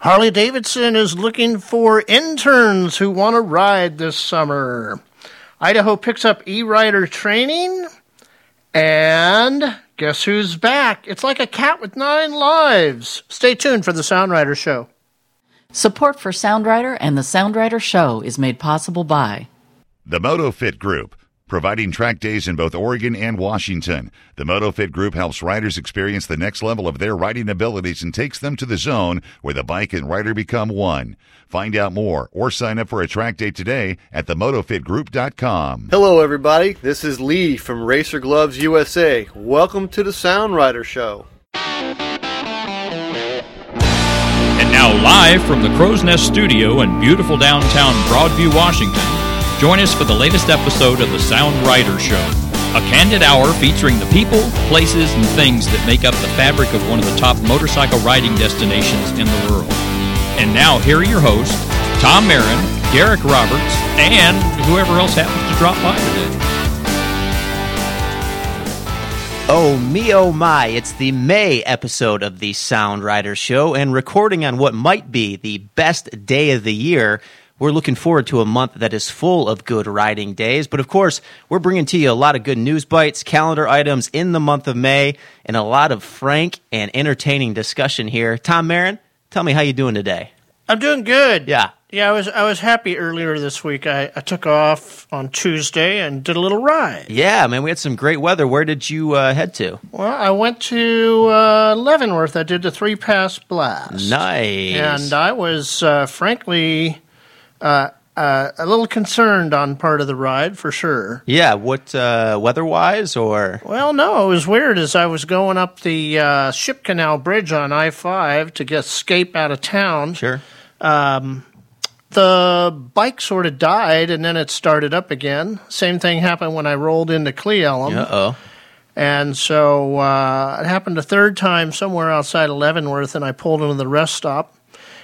Harley Davidson is looking for interns who want to ride this summer. Idaho picks up e rider training. And guess who's back? It's like a cat with nine lives. Stay tuned for the Sound Rider Show. Support for Sound Rider and the Sound Rider Show is made possible by The MotoFit Group, providing track days in both Oregon and Washington. The MotoFit Group helps riders experience the next level of their riding abilities and takes them to the zone where the bike and rider become one. Find out more or sign up for a track day today at themotofitgroup.com. Hello, everybody. This is Lee from Racer Gloves USA. Welcome to the Sound Rider Show. And now, live from the Crow's Nest Studio in beautiful downtown Broadview, Washington, join us for the latest episode of the Sound Rider Show, a candid hour featuring the people, places, and things that make up the fabric of one of the top motorcycle riding destinations in the world. And now, here are your hosts, Tom Mehren, Garrick Roberts, and whoever else happens to drop by today. Oh me, oh my, it's the May episode of the Sound Rider Show, and recording on what might be the best day of the year. We're looking forward to a month that is full of good riding days, but of course, we're bringing to you a lot of good news bites, calendar items in the month of May, and a lot of frank and entertaining discussion here. Tom Mehren, tell me how you doing today. I'm doing good. Yeah. Yeah, I was I was happy earlier this week. I, I took off on Tuesday and did a little ride. Yeah, man, we had some great weather. Where did you uh, head to? Well, I went to uh, Leavenworth. I did the three pass blast. Nice. And I was uh, frankly uh, uh, a little concerned on part of the ride for sure. yeah, what uh, weather-wise or Well, no, it was weird as I was going up the uh, Ship Canal Bridge on I 5 to get escape out of town. sure? Um, The bike sort of died and then it started up again. Same thing happened when I rolled into Cle Elum. Uh oh. And so uh, it happened a third time somewhere outside of Leavenworth, and I pulled into the rest stop.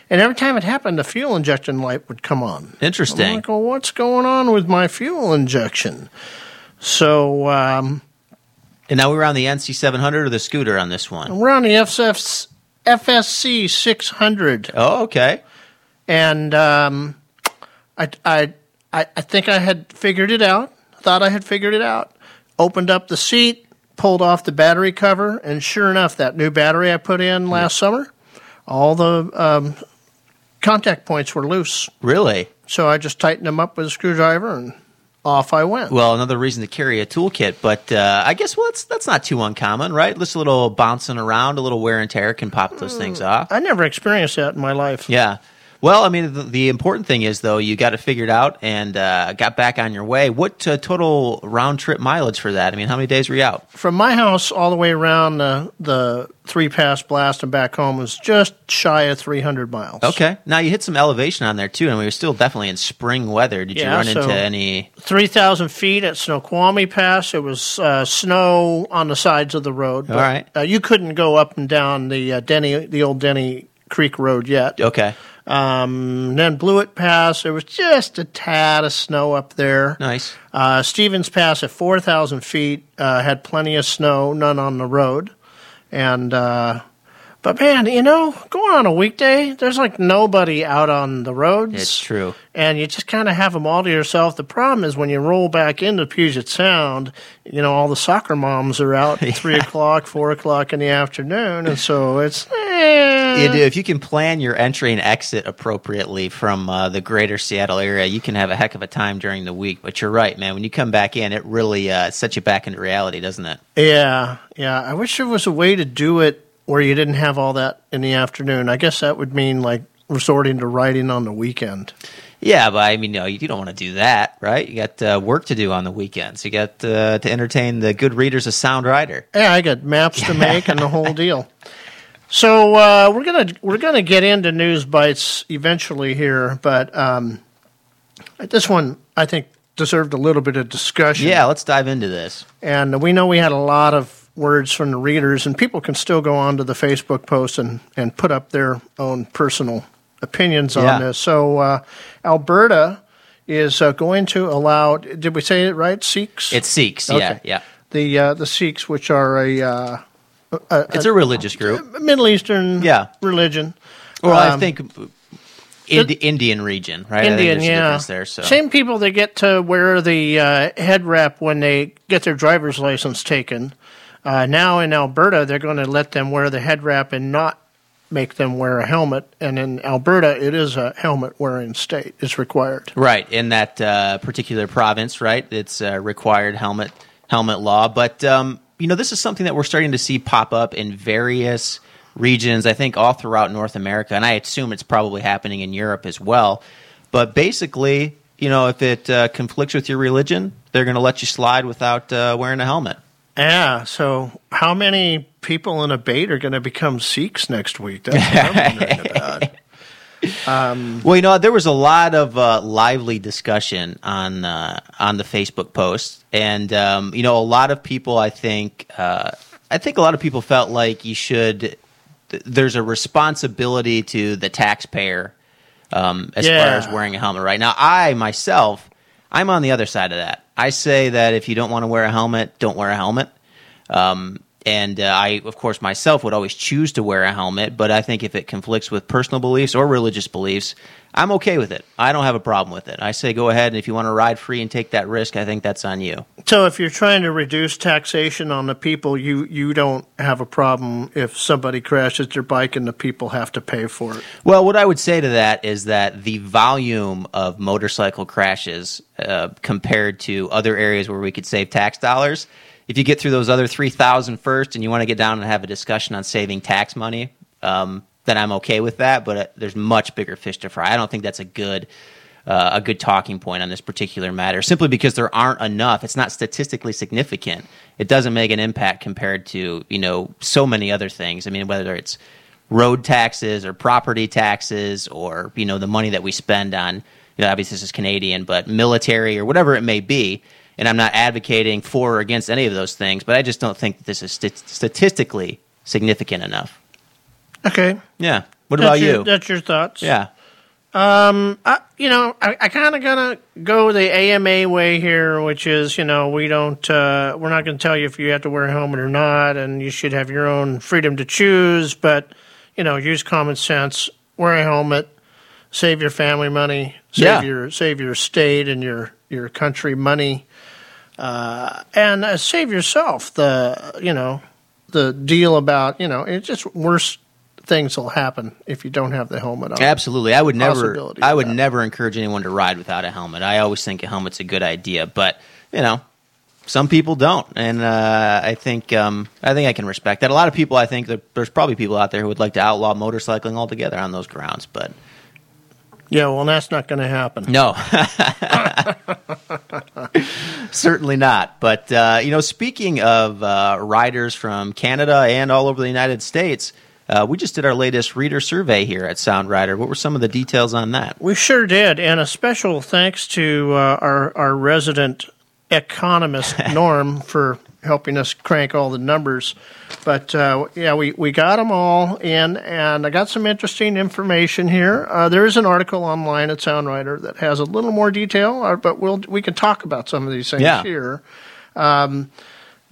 And every time it happened, the fuel injection light would come on. Interesting. I'm like, well, what's going on with my fuel injection? So um, And now we're on the NC 700 or the scooter on this one. we're on the FSF, FSC 600. Oh, okay. and um, I, I, I, I think I had figured it out. Thought I had figured it out. Opened up the seat, pulled off the battery cover, and sure enough, that new battery I put in last summer, all the um, contact points were loose. Really? So I just tightened them up with a screwdriver, and off I went. Well, another reason to carry a toolkit, but uh, I guess well, that's that's not too uncommon, right? Just a little bouncing around, a little wear and tear can pop those things off. I never experienced that in my life. Yeah. Well, I mean, the, the important thing is though you got it figured out and uh, got back on your way. What uh, total round trip mileage for that? I mean, how many days were you out? From my house all the way around the, the three pass blast and back home was just shy of 300 miles. Okay. Now you hit some elevation on there too, and we were still definitely in spring weather. Did you run so- into any? 3,000 feet at Snoqualmie Pass. It was uh, snow on the sides of the road. All right. Uh, you couldn't go up and down the uh, Denny, the old Denny Creek Road yet. Okay. Um, then Blewett Pass, there was just a tad of snow up there. Nice. Uh, Stevens Pass at 4,000 feet uh, had plenty of snow, none on the road. And, uh, but man, you know, going on a weekday, there's like nobody out on the roads It's true. and you just kind of have them all to yourself. The problem is when you roll back into Puget Sound, you know, all the soccer moms are out at three o'clock, four o'clock in the afternoon, and so it's. eh. You do. If you can plan your entry and exit appropriately from uh, the greater Seattle area, you can have a heck of a time during the week. But you're right, man. When you come back in, it really uh, sets you back into reality, doesn't it? Yeah, yeah. I wish there was a way to do it where you didn't have all that in the afternoon. I guess that would mean like resorting to riding on the weekend. Yeah, but I mean, no, you don't want to do that, right? You got uh, work to do on the weekends. You got uh, to entertain the good readers of Sound Rider. Yeah, I got maps to make and the whole deal. So uh, we're gonna we're gonna get into news bites eventually here, but um, this one I think deserved a little bit of discussion. Yeah, let's dive into this. and we know we had a lot of words from the readers, and people can still go on to the Facebook post and and put up their own personal opinions Yeah. on this. So uh, Alberta is uh, going to allow. Did we say it right? Sikhs. It's Sikhs. Yeah, Okay. yeah. the uh, the Sikhs, which are a, uh, a, It's a religious group. Middle Eastern Yeah. religion. Well, I Um, think Indi- Indian region, right? I Indian, yeah. there. So Same people that get to wear the uh, head wrap when they get their driver's license taken. Uh, now in Alberta, they're going to let them wear the head wrap and not make them wear a helmet. And in Alberta, it is a helmet wearing state. It's required. Right in that uh, particular province, right? It's a required helmet helmet law. But um, you know, this is something that we're starting to see pop up in various regions. I think all throughout North America, and I assume it's probably happening in Europe as well. But basically, you know, if it uh, conflicts with your religion, they're going to let you slide without uh, wearing a helmet. Yeah. So, how many people in a bait are going to become Sikhs next week? That's what I'm wondering about. Well, you know, there was a lot of uh, lively discussion on uh, on the Facebook post, and um, you know, a lot of people, I think, uh, I think a lot of people felt like you should. Th- there's a responsibility to the taxpayer um, as Yeah. far as wearing a helmet. Right now, I myself, I'm on the other side of that. I say that if you don't want to wear a helmet, don't wear a helmet. Um, and uh, I, of course, myself would always choose to wear a helmet, but I think if it conflicts with personal beliefs or religious beliefs, I'm okay with it. I don't have a problem with it. I say go ahead, and if you want to ride free and take that risk, I think that's on you. So, if you're trying to reduce taxation on the people, you, you don't have a problem if somebody crashes their bike and the people have to pay for it. Well, what I would say to that is that the volume of motorcycle crashes uh, compared to other areas where we could save tax dollars, if you get through those other 3,000 first and you want to get down and have a discussion on saving tax money, um, then I'm okay with that. But uh, there's much bigger fish to fry. I don't think that's a good. Uh, a good talking point on this particular matter, simply because there aren't enough. It's not statistically significant. It doesn't make an impact compared to you know so many other things. I mean, whether it's road taxes or property taxes or you know the money that we spend on you know obviously this is Canadian but military or whatever it may be and I'm not advocating for or against any of those things but I just don't think that this is st- statistically significant enough Okay. yeah what That's about your, you That's your thoughts. yeah Um, I, you know, I, I kind of gonna go the AMA way here, which is, you know, we don't, uh, we're not going to tell you if you have to wear a helmet or not, and you should have your own freedom to choose. But, you know, use common sense, wear a helmet, save your family money, save Yeah. your save your state and your your country money, uh, and uh, save yourself the, you know, the deal about, you know, it's just worse things will happen if you don't have the helmet on. Absolutely. I would never I would that. never encourage anyone to ride without a helmet. I always think a helmet's a good idea, but you know, some people don't, and uh, I think um, I think I can respect that. A lot of people, I think, that there's probably people out there who would like to outlaw motorcycling altogether on those grounds, but Yeah, well, that's not going to happen. no, certainly not. But uh, you know, speaking of uh, riders from Canada and all over the United States, uh, we just did our latest reader survey here at Sound Rider. What were some of the details on that? We sure did, and a special thanks to uh, our our resident economist Norm for helping us crank all the numbers. But uh, yeah, we, we got them all in, and I got some interesting information here. Uh, there is an article online at Sound Rider that has a little more detail, uh, but we'll we can talk about some of these things Yeah. here. Um,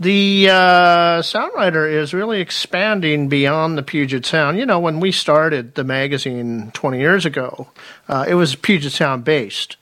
the uh, Sound Rider is really expanding beyond the Puget Sound. You know, when we started the magazine 20 years ago, uh, it was Puget Sound based.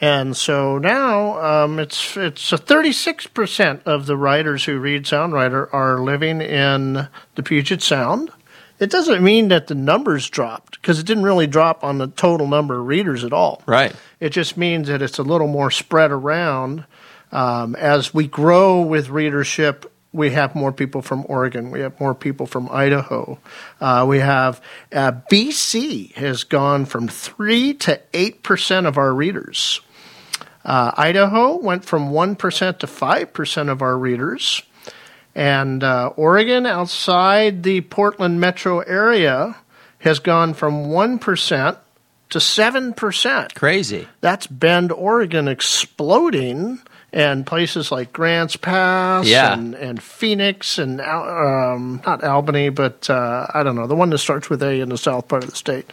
And so now um, it's it's a 36% of the riders who read Sound Rider are living in the Puget Sound. It doesn't mean that the numbers dropped because it didn't really drop on the total number of readers at all. Right. It just means that it's a little more spread around. Um, as we grow with readership, we have more people from Oregon. We have more people from Idaho. Uh, we have uh, BC has gone from three to eight percent of our readers. Uh, Idaho went from one percent to five percent of our readers, and uh, Oregon, outside the Portland metro area, has gone from one percent to seven percent Crazy. that's Bend, Oregon exploding, and places like Grants Pass Yeah. and, and Phoenix and um, not Albany, but uh, I don't know the one that starts with A in the south part of the state.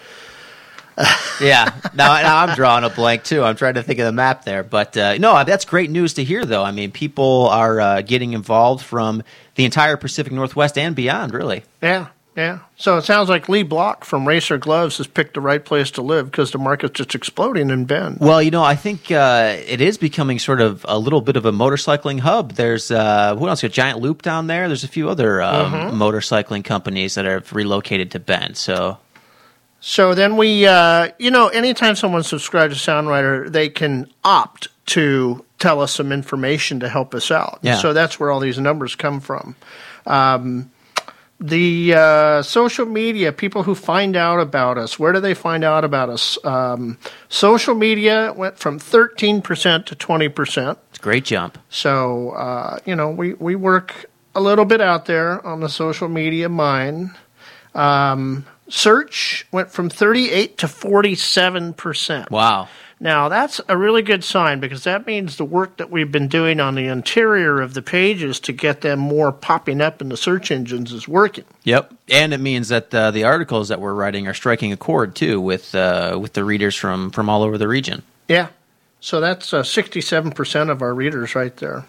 Yeah. Now, now I'm drawing a blank too. I'm trying to think of the map there, but uh, no, that's great news to hear. Though I mean, people are uh, getting involved from the entire Pacific Northwest and beyond. Really. Yeah, Yeah. So it sounds like Lee Block from Racer Gloves has picked the right place to live because the market's just exploding in Bend. Well, you know, I think uh, it is becoming sort of a little bit of a motorcycling hub. There's uh, who else? Got Giant Loop down there. There's a few other um, Mm-hmm. motorcycling companies that have relocated to Bend. So So then we, uh, you know, anytime someone subscribes to Sound Rider, they can opt to tell us some information to help us out. Yeah. So that's where all these numbers come from. Um, the uh, social media, people who find out about us, where do they find out about us? Um, social media went from 13% to 20%. it's a great jump. So, uh, you know, we, we work a little bit out there on the social media mine. Um, search went from 38 to 47%. Wow. Now, that's a really good sign because that means the work that we've been doing on the interior of the pages to get them more popping up in the search engines is working. Yep, and it means that uh, the articles that we're writing are striking a chord too with uh, with the readers from from all over the region. Yeah. So that's uh, 67% of our readers right there.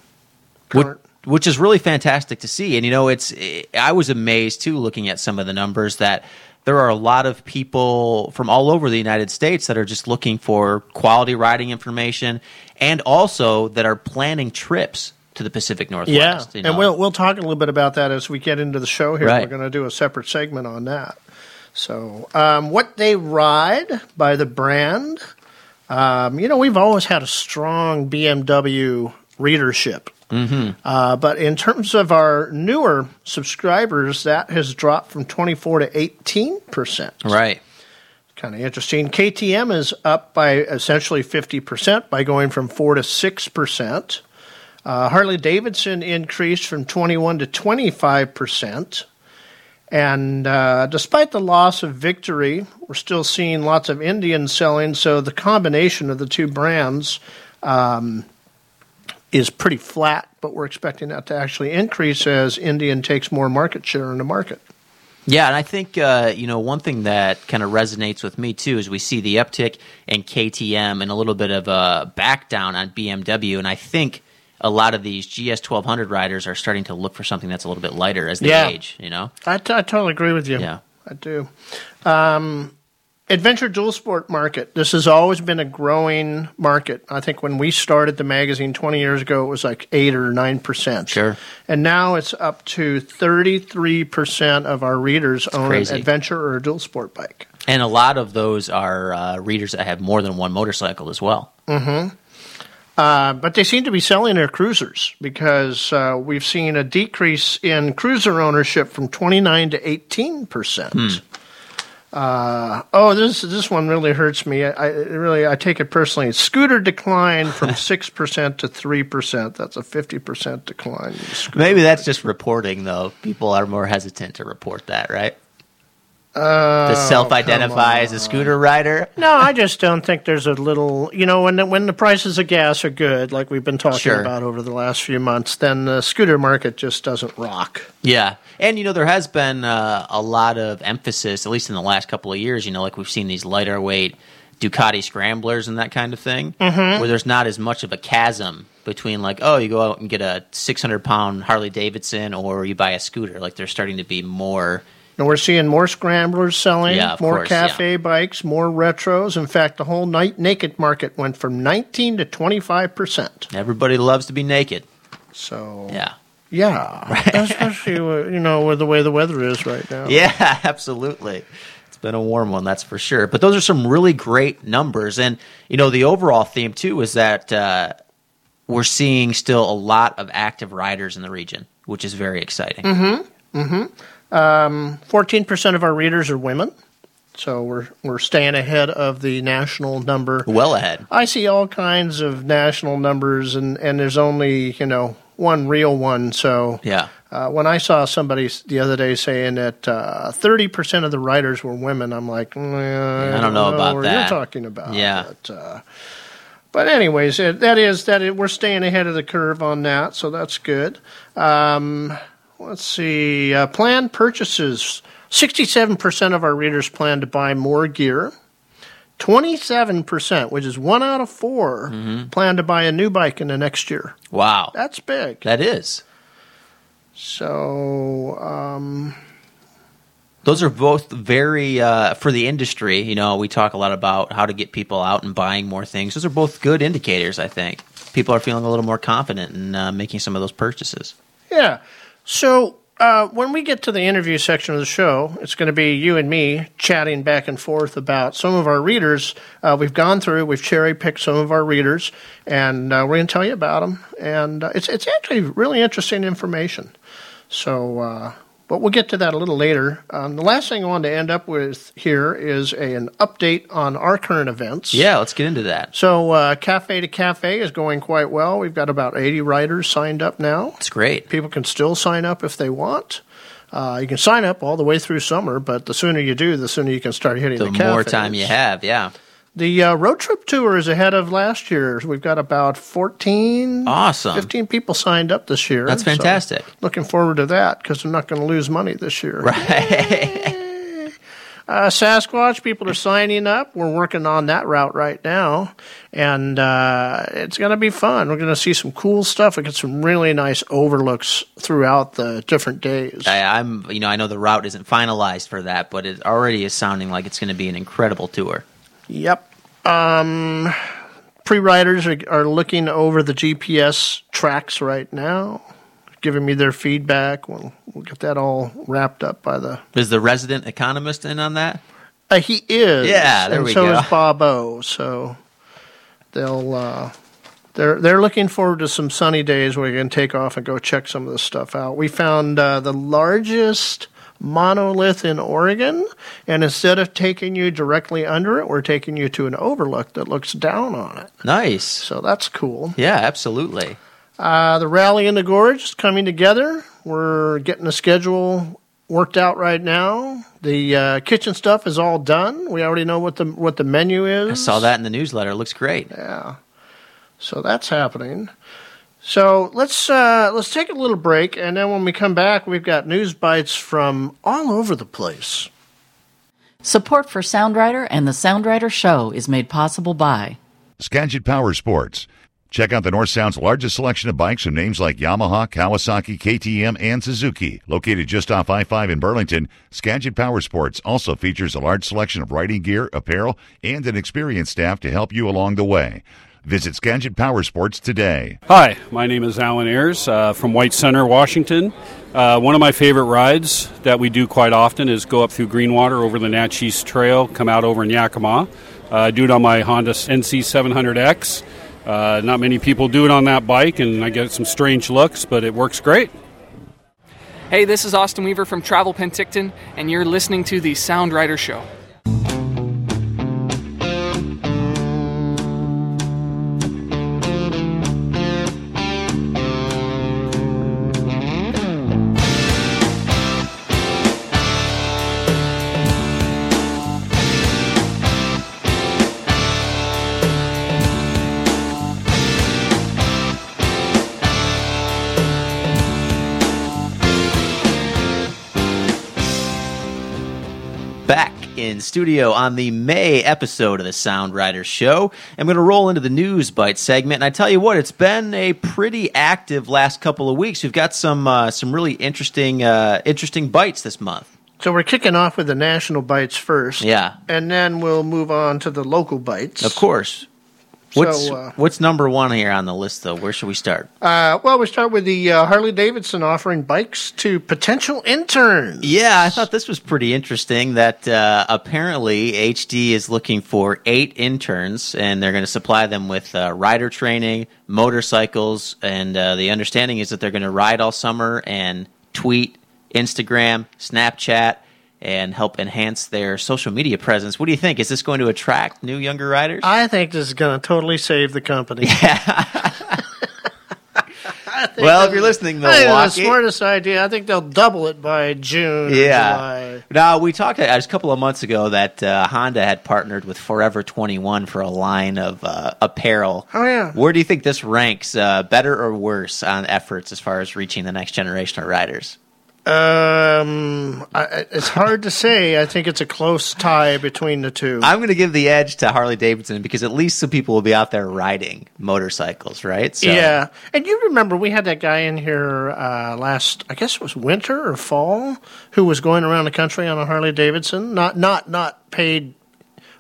Which, Current. which is really fantastic to see. And you know, it's I was amazed too looking at some of the numbers that there are a lot of people from all over the United States that are just looking for quality riding information and also that are planning trips to the Pacific Yeah, Northwest. you know. and we'll we'll talk a little bit about that as we get into the show here. Right. We're going to do a separate segment on that. So, um, what they ride by the brand, um, you know, we've always had a strong BMW readership. Mm-hmm. Uh, but in terms of our newer subscribers, that has dropped from 24 to 18 percent. right. Kind of interesting. KTM is up by essentially 50% by going from 4 to 6%. Uh, Harley Davidson increased from 21 to 25%. And uh, despite the loss of victory, we're still seeing lots of Indian selling. So the combination of the two brands um, is pretty flat, but we're expecting that to actually increase as Indian takes more market share in the market. Yeah, and I think uh, you know one thing that kind of resonates with me too is we see the uptick in KTM and a little bit of a back down on BMW, and I think a lot of these GS twelve hundred riders are starting to look for something that's a little bit lighter as they Yeah. age. You know, I, t- I totally agree with you. Yeah. I do. Um, adventure dual sport market. This has always been a growing market. I think when we started the magazine 20 years ago, it was like 8 or 9%. Sure. And now it's up to 33% of our readers own an adventure or a dual sport bike. and a lot of those are uh, readers that have more than one motorcycle as well. Uh, but they seem to be selling their cruisers because uh, we've seen a decrease in cruiser ownership from 29 to 18 percent. Uh, oh, this this one really hurts me. I, I really I take it personally. Scooter declined from six percent to three percent. That's a 50 percent decline. Maybe that's just reporting, though. People are more hesitant to report that, right? Uh, to self-identify as a scooter rider. No, I just don't think there's a little. You know, when the, when the prices of gas are good, like we've been talking Sure. about over the last few months, then the scooter market just doesn't rock. Yeah, and you know there has been uh, a lot of emphasis, at least in the last couple of years. You know, like we've seen these lighter weight Ducati scramblers and that kind of thing, Mm-hmm. where there's not as much of a chasm between like, oh, you go out and get a 600 pound Harley Davidson, or you buy a scooter. Like there's starting to be more. And we're seeing more scramblers selling, Yeah, more course, cafe bikes, more retros. In fact, the whole night naked market went from 19 to 25 percent. Everybody loves to be naked. So Yeah. yeah, especially uh, you know with the way the weather is right now. Yeah, absolutely. It's been a warm one, that's for sure. But those are some really great numbers, and you know the overall theme too is that uh, we're seeing still a lot of active riders in the region, which is very exciting. Mm-hmm. 14 percent of our readers are women, so we're we're staying ahead of the national number. Well ahead. I see all kinds of national numbers, and and there's only you know one real one. So Yeah. Uh, when I saw somebody the other day saying that uh, thirty percent of the riders were women, I'm like, mm, I, I don't know about what that. you're talking about. Yeah. But, uh, but anyways, it, that is that it, we're staying ahead of the curve on that, so that's good. Um, let's see, uh, planned purchases. Sixty-seven percent of our readers plan to buy more gear. Twenty-seven percent, which is one out of 4 Mm-hmm. plan to buy a new bike in the next year. Wow. That's big. That is. So, um, Those are both very uh, for the industry. You know, we talk a lot about how to get people out and buying more things. Those are both good indicators. I think people are feeling a little more confident in uh, making some of those purchases. Yeah. So uh, when we get to the interview section of the show, it's going to be you and me chatting back and forth about some of our readers. Uh, we've gone through, we've cherry picked some of our readers, and uh, we're going to tell you about them. And uh, it's it's actually really interesting information. So, uh, but we'll get to that a little later. Um, the last thing I wanted to end up with here is a, an update on our current events. Yeah, let's get into that. So, uh, Cafe to Cafe is going quite well. We've got about 80 riders signed up now. It's great. People can still sign up if they want. Uh, you can sign up all the way through summer, but the sooner you do, the sooner you can start hitting The the, more time you have, yeah. The uh, road trip tour is ahead of last year's. We've got about 14, Awesome. 15 people signed up this year. That's So fantastic. looking forward to that because they're not going to lose money this year. Right. Uh, Sasquatch people are signing up. We're working on that route right now, and uh, it's going to be fun. We're going to see some cool stuff. We get some really nice overlooks throughout the different days. I, I'm, you know, I know the route isn't finalized for that, but it already is sounding like it's going to be an incredible tour. Yep. Um, pre riders are, are looking over the GPS tracks right now, giving me their feedback. We'll, we'll get that all wrapped up by the. Is the resident economist in on that? Uh, he is. Yeah, there and we so go. is Bob O. So they'll. Uh, they're they're looking forward to some sunny days where you can take off and go check some of this stuff out. We found uh, the largest monolith in Oregon, and instead of taking you directly under it, we're taking you to an overlook that looks down on it. Nice. So that's cool. Yeah, absolutely. Uh, the rally in the gorge is coming together. We're getting a schedule worked out right now. The uh, kitchen stuff is all done. We already know what the what the menu is. I saw that in the newsletter. It looks great. Yeah. So that's happening. So let's uh, let's take a little break, and then when we come back, we've got news bites from all over the place. Support for Sound Rider and the Sound Rider Show is made possible by Skagit Power Sports. Check out the North Sound's largest selection of bikes from names like Yamaha, Kawasaki, KTM, and Suzuki. Located just off I 5 in Burlington, Skagit Power Sports also features a large selection of riding gear, apparel, and an experienced staff to help you along the way. Visit Skagit Power Sports today. Hi, my name is Alan Ayers uh, from White Center, Washington. Uh, one of my favorite rides that we do quite often is go up through Greenwater over the Naches Trail, come out over in Yakima. Uh, I do it on my Honda NC 700X. Uh, not many people do it on that bike, and I get some strange looks, but it works great. Hey, this is Austin Weaver from Travel Penticton, and you're listening to the Sound Rider Show. In studio on the May episode of the Sound Rider Show. I'm going to roll into the news bite segment, and I tell you what, it's been a pretty active last couple of weeks. We've got some uh, some really interesting uh, interesting bites this month. So we're kicking off with the national bites first. Yeah. And then we'll move on to the local bites. Of course. What's So, uh, what's number one here on the list, though? Where should we start? Uh, well, we start with the uh, Harley Davidson offering bikes to potential interns. Yeah, I thought this was pretty interesting. That uh, apparently HD is looking for eight interns, and they're going to supply them with uh, rider training, motorcycles, and uh, the understanding is that they're going to ride all summer and tweet, Instagram, Snapchat, and help enhance their social media presence. What do you think? Is this going to attract new younger riders? I think this is going to totally save the company. Yeah. well, if you're listening, I think the smartest idea. I think they'll double it by June. Yeah. July. Now we talked uh, just a couple of months ago that uh, Honda had partnered with Forever 21 for a line of uh, apparel. Oh, yeah. Where do you think this ranks, uh, better or worse on efforts as far as reaching the next generation of riders? Um, I, it's hard to say. I think it's a close tie between the two. I'm going to give the edge to Harley Davidson because at least some people will be out there riding motorcycles, right? So, Yeah, and you remember we had that guy in here uh, last, I guess it was winter or fall, who was going around the country on a Harley Davidson, not not not paid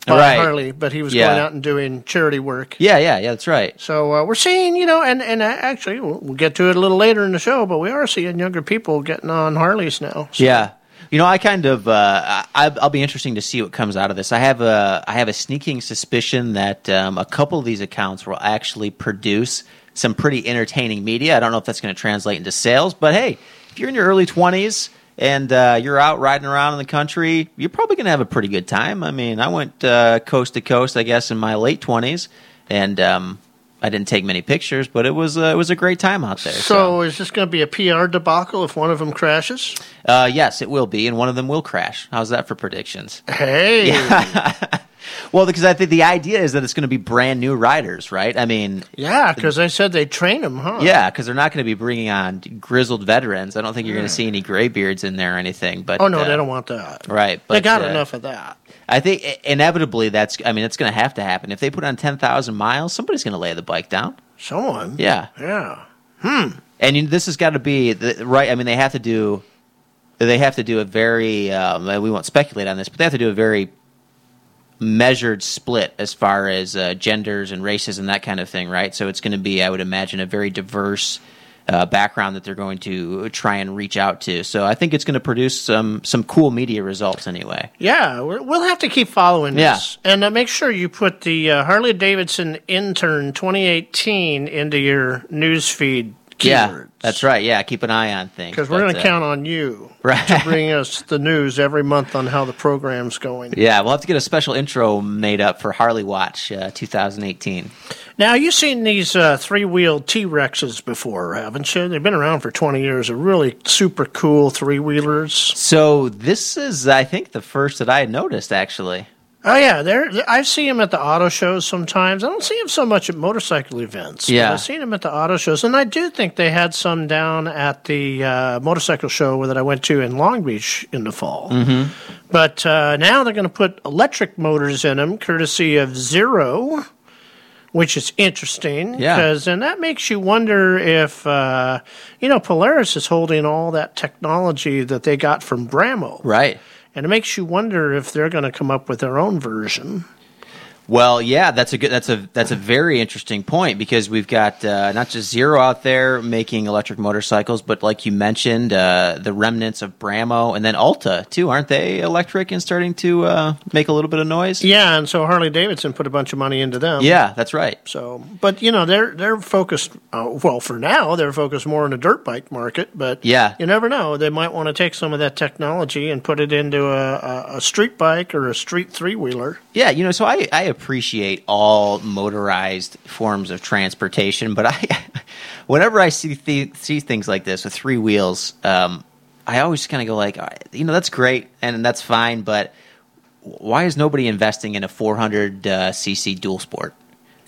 by Right. Harley, but he was Yeah. going out and doing charity work. Yeah, yeah, yeah, that's right. So uh, we're seeing, you know, and and uh, actually we'll, we'll get to it a little later in the show, but we are seeing younger people getting on Harleys now. So- Yeah. You know, I kind of, uh, I, I'll be interesting to see what comes out of this. I have a, I have a sneaking suspicion that um, a couple of these accounts will actually produce some pretty entertaining media. I don't know if that's going to translate into sales, but hey, if you're in your early 20s and uh, you're out riding around in the country, you're probably going to have a pretty good time. I mean, I went uh, coast to coast, I guess, in my late 20s, and um, I didn't take many pictures, but it was uh, it was a great time out there. So is this going to be a PR debacle if one of them crashes? Uh, yes, it will be, and one of them will crash. How's that for predictions? Hey, Well, because I think the idea is that it's going to be brand new riders, right? I mean, yeah, because I said they train them, huh? yeah, because they're not going to be bringing on grizzled veterans. I don't think you're going to see any graybeards in there or anything. But Oh no, uh, they don't want that. Right, but they got uh, enough of that. I think inevitably that's. I mean, it's going to have to happen. If they put on ten thousand miles, somebody's going to lay the bike down. Someone. Yeah, Yeah. Hmm. And you, this has got to be the, right. I mean, they have to do. They have to do a very. Um, we won't speculate on this, but they have to do a very measured split as far as uh, genders and races and that kind of thing, right? So it's going to be, I would imagine, a very diverse uh, background that they're going to try and reach out to. So I think it's going to produce some some cool media results anyway. Yeah, we're, we'll have to keep following Yeah. this. And uh, make sure you put the uh, Harley Davidson Intern 2018 into your news feed Yeah, that's right. Yeah, keep an eye on things Because we're going to uh, count on you Right. to bring us the news every month on how the program's going. Yeah, we'll have to get a special intro made up for Harley Watch uh, 2018. Now, you've seen these uh, three wheeled T Rexes before, haven't you? They've been around for 20 years. They're really super cool three wheelers. So this is, I think, the first that I had noticed actually. Oh yeah, they're, I see them at the auto shows sometimes. I don't see him so much at motorcycle events. Yeah. I've seen him at the auto shows, and I do think they had some down at the uh, motorcycle show that I went to in Long Beach in the fall. Mm-hmm. But uh, now they're going to put electric motors in them, courtesy of Zero, which is interesting. Yeah. Because and that makes you wonder if uh, you know Polaris is holding all that technology that they got from Bramo. Right. And it makes you wonder if they're going to come up with their own version. Well, yeah, that's a good. That's a that's a very interesting point because we've got uh, not just Zero out there making electric motorcycles, but like you mentioned, uh, the remnants of Bramo and then Alta too, aren't they electric and starting to uh, make a little bit of noise? Yeah, and so Harley Davidson put a bunch of money into them. Yeah, that's right. So, but you know, they're they're focused. Uh, well, for now, they're focused more on the dirt bike market. But Yeah. you never know. They might want to take some of that technology and put it into a, a, a street bike or a street three wheeler. Yeah, you know, so I, I appreciate all motorized forms of transportation, but I, whenever I see th- see things like this with three wheels, um, I always kind of go like, you know, that's great and that's fine, but why is nobody investing in a 400 uh, cc dual sport?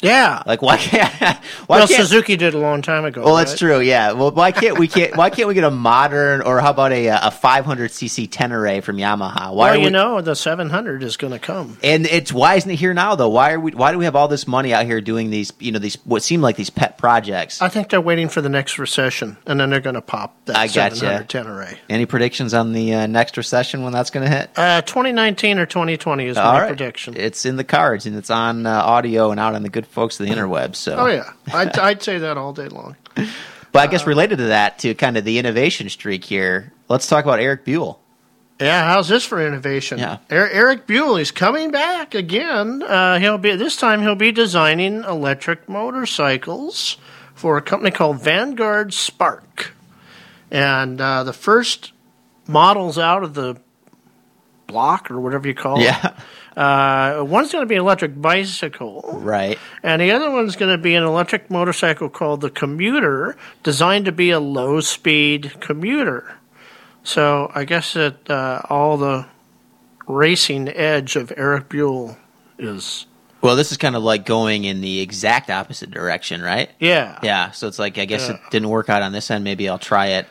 Yeah. Like, why can't? Why well, can't? Suzuki did a long time ago. well, that's true. Yeah. Well, why can't we can't? Why can't we get a modern or how about a a 500 cc Tenere from Yamaha? Why Well, you we, know, the 700 is going to come. And it's why isn't it here now though? Why are we? Why do we have all this money out here doing these? You know, these what seem like these pet projects. I think they're waiting for the next recession, and then they're going to pop that I gotcha. 700 Tenere. Any predictions on the uh, next recession when that's going to hit? Uh, 2019 or 2020 is my all right, prediction. It's in the cards and it's on uh, audio and out on the good folks of the interweb. So, Oh yeah, I'd, I'd say that all day long. but I guess related to that, to kind of the innovation streak here, let's talk about Erik Buell. Yeah, how's this for innovation? Yeah. Er- Erik Buell is coming back again. Uh, he'll be this time he'll be designing electric motorcycles for a company called Vanguard Spark, and uh, the first models out of the block or whatever you call Yeah, it. Uh, one's going to be an electric bicycle. right. And the other one's going to be an electric motorcycle called the Commuter, designed to be a low speed commuter. So I guess that uh, all the racing edge of Erik Buell is. Well, this is kind of like going in the exact opposite direction, right? Yeah. Yeah. So it's like I guess it didn't work out on this end. Maybe I'll try it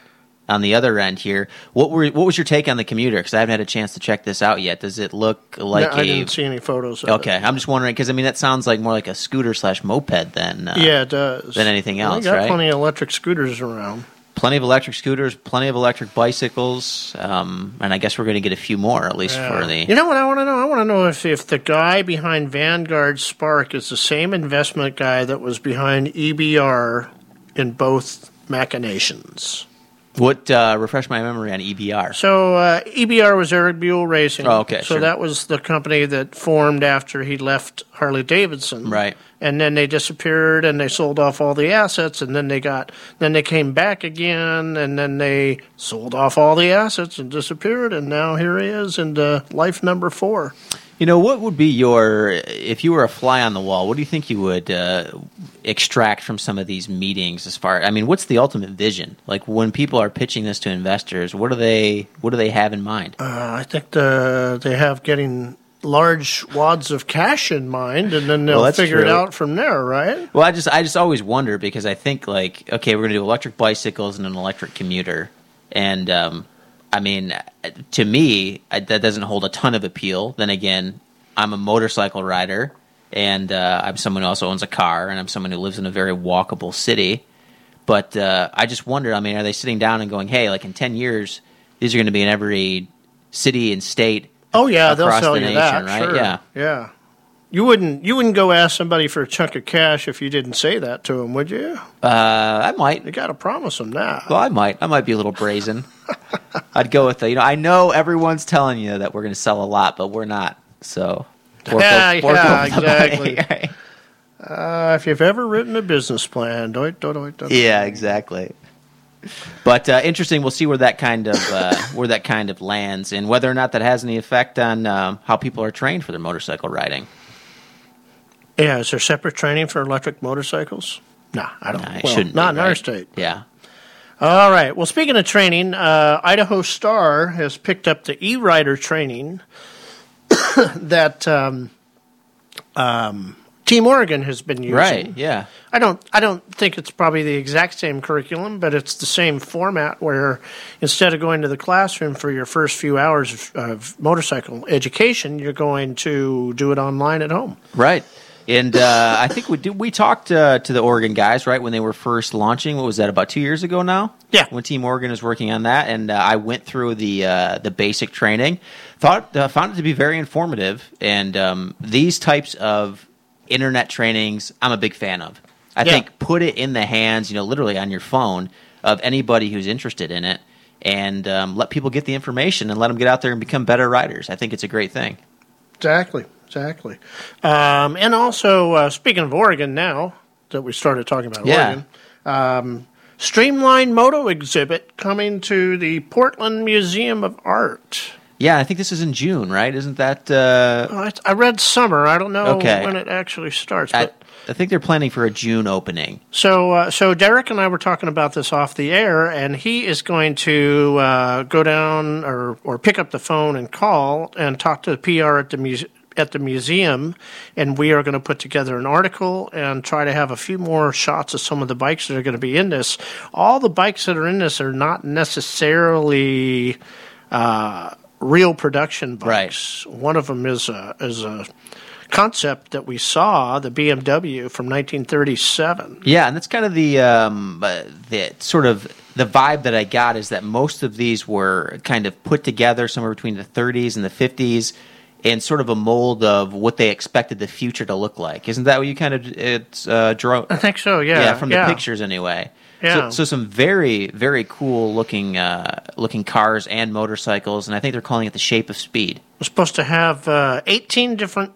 on the other end here. What were what was your take on the commuter? Because I haven't had a chance to check this out yet. Does it look like No, I a didn't see any photos. Of Okay, It. I'm just wondering because I mean that sounds like more like a scooter slash moped than uh, Yeah, it does. than anything else, They got right? plenty of electric scooters around. Plenty of electric scooters, plenty of electric bicycles, um, and I guess we're going to get a few more at least for the. You know what I want to know? I want to know if, if the guy behind Vanguard Spark is the same investment guy that was behind EBR in both machinations. What uh, refresh my memory on EBR? So uh, EBR was Erik Buell Racing. Oh, okay, So sure. that was the company that formed after he left Harley Davidson. Right. And then they disappeared and they sold off all the assets and then they got then they came back again and then they sold off all the assets and disappeared and now here he is in life number four. You know, what would be your if you were a fly on the wall? What do you think you would uh, extract from some of these meetings? As far, I mean, what's the ultimate vision? Like when people are pitching this to investors, what do they what do they have in mind? Uh, I think the, they have getting large wads of cash in mind and then they'll Well, figure it out from there, right? Well, I just I just always wonder because I think like okay, we're going to do electric bicycles and an electric commuter, and um, I mean, to me I, that doesn't hold a ton of appeal. Then again, I'm a motorcycle rider, and uh, I'm someone who also owns a car, and I'm someone who lives in a very walkable city. But uh, I just wonder. I mean, are they sitting down and going, "Hey, like in ten years, these are going to be in every city and state"? Oh yeah, they'll sell the you nation, that. right? Sure. Yeah. yeah. You wouldn't you wouldn't go ask somebody for a chunk of cash if you didn't say that to them, would you? Uh, I might. You got to promise them that. Well, I might. I might be a little brazen. I'd go with the. You know, I know everyone's telling you that we're going to sell a lot, but we're not. So. Yeah, yeah, exactly. Uh, if you've ever written a business plan, doit, doit, doit, doit. yeah, exactly. But uh, interesting. We'll see where that kind of uh, where that kind of lands, and whether or not that has any effect on um, how people are trained for their motorcycle riding. Yeah, is there separate training for electric motorcycles? Nah, I don't. Nah, well, shouldn't not be, in our state. Yeah. All right. Well, speaking of training, uh, Idaho Star has picked up the e-rider training that um, um, Team Oregon has been using. Right. Yeah. I don't. I don't think it's probably the exact same curriculum, but it's the same format. Where instead of going to the classroom for your first few hours of, of motorcycle education, you're going to do it online at home. Right. And uh, I think we did, we talked uh, to the Oregon guys right when they were first launching. What was that? About two years ago now. Yeah. When Team Oregon was working on that, and uh, I went through the uh, the basic training. Thought uh, found it to be very informative, and um, these types of internet trainings, I'm a big fan of. I Yeah. think put it in the hands, you know, literally on your phone of anybody who's interested in it, and um, let people get the information and let them get out there and become better riders. I think it's a great thing. Exactly. Exactly. Um, and also, uh, speaking of Oregon, now that we started talking about Yeah. Oregon, um, Streamline Moto exhibit coming to the Portland Museum of Art. Yeah, I think this is in June, right? Isn't that? Uh, I, I read summer. I don't know Okay. when it actually starts. I, But I think they're planning for a June opening. so, uh, so Derek and I were talking about this off the air, and he is going to uh, go down or or pick up the phone and call and talk to the PR at the museum. At the museum, and we are going to put together an article and try to have a few more shots of some of the bikes that are going to be in this. All the bikes that are in this are not necessarily uh, real production bikes. One of them is a is a concept that we saw, the BMW from 1937. Yeah, and that's kind of the um, uh, the sort of the vibe that I got is that most of these were kind of put together somewhere between the 30s and the 50s, and sort of a mold of what they expected the future to look like. Isn't that what you kind of it's uh, draw? I think so. Yeah. yeah, from the yeah. pictures anyway. Yeah. So, so some very very cool looking uh, looking cars and motorcycles, and I think they're calling it the Shape of Speed. We're supposed to have uh, 18 different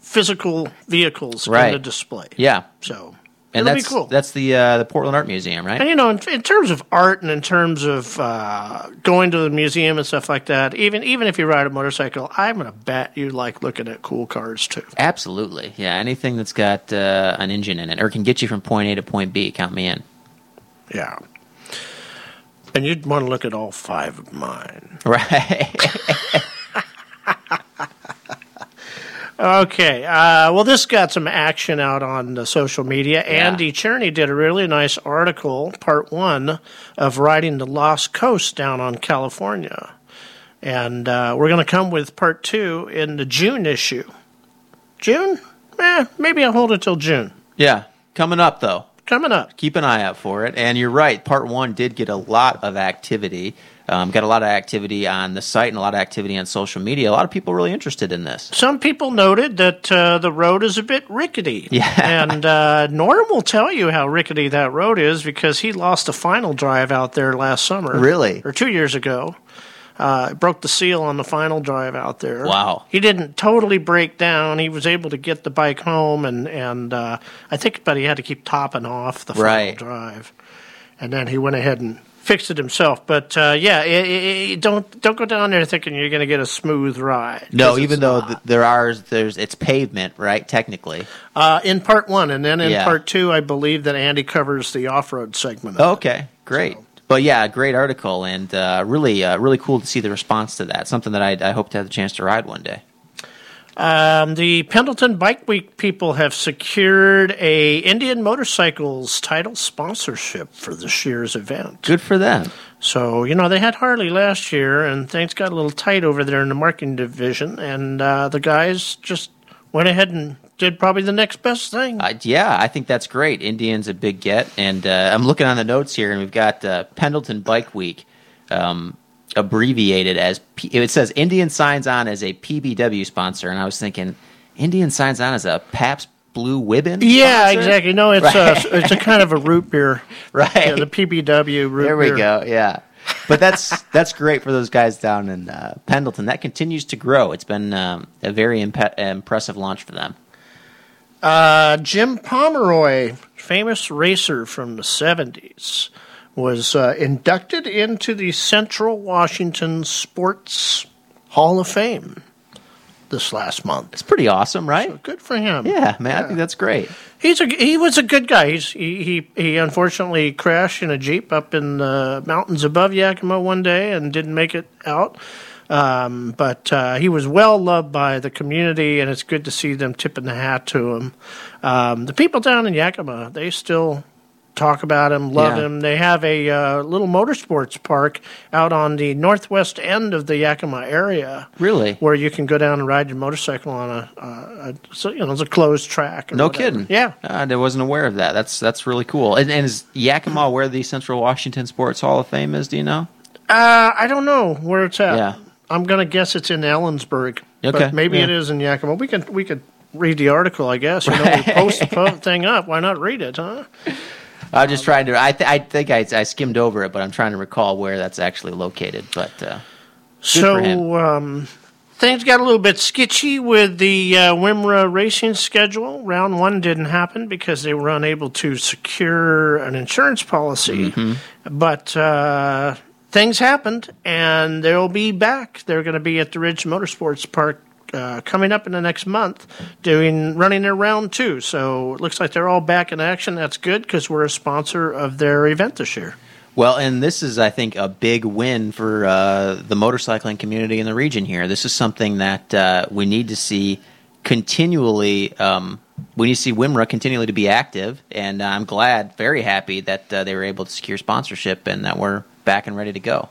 physical vehicles in Right. the display. Yeah, So and it'll that's be cool. that's the uh, the Portland Art Museum, right? and you know, in, in terms of art and in terms of uh, going to the museum and stuff like that, even even if you ride a motorcycle, I'm gonna bet you like looking at cool cars too. Absolutely, yeah. Anything that's got uh, an engine in it or can get you from point A to point B, count me in. Yeah. And you'd want to look at all five of mine. Right. Okay. Uh, well, this got some action out on the social media. Andy Cherney did a really nice article, part one, of riding the Lost Coast down on California. And uh, we're going to come with part two in the June issue. June? Eh, maybe I'll hold it till June. Yeah, coming up though. Coming up. Keep an eye out for it. And you're right. Part one did get a lot of activity. Um, got a lot of activity on the site and a lot of activity on social media. A lot of people really interested in this. Some people noted that uh, the road is a bit rickety. Yeah. And uh, Norm will tell you how rickety that road is because he lost a final drive out there last summer. Really? Or two years ago. Uh, broke the seal on the final drive out there. Wow. He didn't totally break down. He was able to get the bike home, and and uh, I think, but he had to keep topping off the final Right. drive, and then he went ahead and fixed it himself. But uh, yeah, i i i don't don't go down there thinking you're going to get a smooth ride. No, even though th- there are there's it's pavement, right? Technically. Uh, in part one, and then in Yeah. part two, I believe that Andy covers the off-road segment. Of it. Okay, great. But yeah, great article and uh, really, uh, really cool to see the response to that. Something that I, I hope to have the chance to ride one day. Um, the Pendleton Bike Week people have secured a Indian Motorcycles title sponsorship for this year's event. Good for them. So you know they had Harley last year, and things got a little tight over there in the marketing division, and uh, the guys just went ahead and did probably the next best thing. Uh, yeah, I think that's great. Indian's a big get, and uh, I'm looking on the notes here, and we've got uh, Pendleton Bike Week, um, abbreviated as P- it says Indian signs on as a PBW sponsor, and I was thinking Indian signs on as a Pabst Blue Ribbon. yeah, sponsor? exactly. No, it's Right. a it's a kind of a root beer, Right. Yeah, the PBW root There we beer. go. Yeah. But that's that's great for those guys down in uh, Pendleton. That continues to grow. It's been um, a very impressive launch for them. Uh, Jim Pomeroy, famous racer from the 70s, was uh, inducted into the Central Washington Sports Hall of Fame this last month. It's pretty awesome, right? Good for him. Yeah, man. I think that's great. He's a he was a good guy. He's, he he he unfortunately crashed in a jeep up in the mountains above Yakima one day and didn't make it out. Um, but uh, he was well loved by the community, and it's good to see them tipping the hat to him. Um, the people down in Yakima, they still talk about him, love Yeah. him. They have a uh, little motorsports park out on the northwest end of the Yakima area Really? where you can go down and ride your motorcycle on a, uh, a so, you know, it's a closed track. No whatever. kidding. Yeah. Uh, I wasn't aware of that. That's that's really cool. And, and is Yakima where the Central Washington Sports Hall of Fame is? Do you know? Uh, I don't know where it's at. Yeah. I'm gonna guess it's in Ellensburg. Okay, But maybe yeah. it is in Yakima. We could we could read the article, I guess. You know, we post the thing up. Why not read it, huh? I'm just trying to. I, th- I think I, I skimmed over it, but I'm trying to recall where that's actually located. But uh. So um, things got a little bit sketchy with the uh, Wimra racing schedule. Round one didn't happen because they were unable to secure an insurance policy. Mm-hmm. But uh, things happened, and they'll be back. They're going to be at the Ridge Motorsports Park. Uh, coming up in the next month, doing running their round two. So it looks like they're all back in action. That's good because we're a sponsor of their event this year. Well, and this is, I think, a big win for uh, the motorcycling community in the region here. This is something that uh, we need to see continually. Um, we need to see WIMRA continually to be active, and I'm glad, very happy that uh, they were able to secure sponsorship and that we're back and ready to go.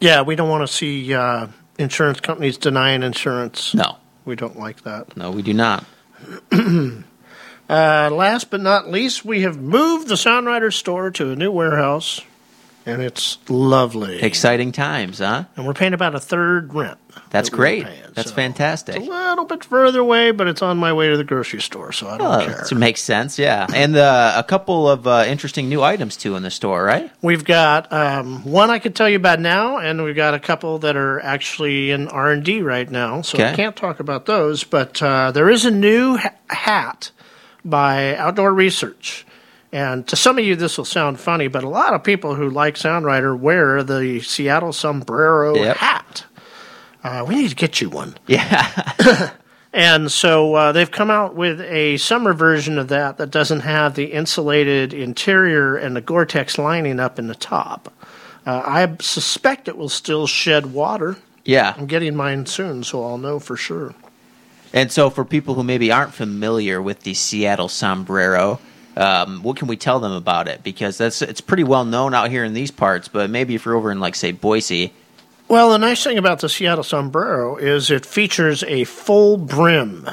Yeah, we don't want to see uh, insurance companies denying insurance. No, We don't like that. no, we do not. Uh, last but not least, we have moved the Soundrider store to a new warehouse, and it's lovely. Exciting times, huh? and we're paying about a third rent. That's that great. paying, That's so fantastic. It's a little bit further away, but it's on my way to the grocery store, so I don't Oh, care. that makes sense, yeah. And uh, a couple of uh, interesting new items too in the store, right? We've got um, one I could tell you about now, and we've got a couple that are actually in R and D right now. So I can't talk about those. But uh, there is a new ha- hat by Outdoor Research, and to some of you this will sound funny, but a lot of people who like Sound Rider wear the Seattle Sombrero Yep. hat. Uh, we need to get you one. Yeah. And so uh, they've come out with a summer version of that that doesn't have the insulated interior and the Gore-Tex lining up in the top. Uh, I suspect it will still shed water. yeah. I'm getting mine soon, so I'll know for sure. And so, for people who maybe aren't familiar with the Seattle sombrero, um, what can we tell them about it? Because that's it's pretty well known out here in these parts, but maybe if you're over in like say Boise, Well, the nice thing about the Seattle sombrero is it features a full brim.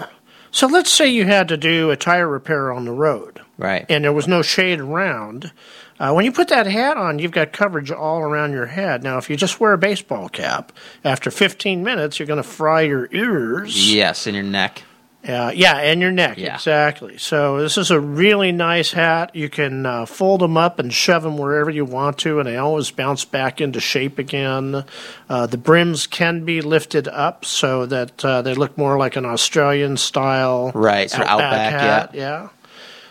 So let's say you had to do a tire repair on the road right? and there was no shade around. Uh, when you put that hat on, you've got coverage all around your head. Now, if you just wear a baseball cap, after 15 minutes, you're going to fry your ears. yes, in your neck. Uh, yeah, and your neck, Yeah. exactly. So this is a really nice hat. You can uh, fold them up and shove them wherever you want to, and they always bounce back into shape again. Uh, the brims can be lifted up so that uh, they look more like an Australian style Right, sort of outback, hat. Yeah.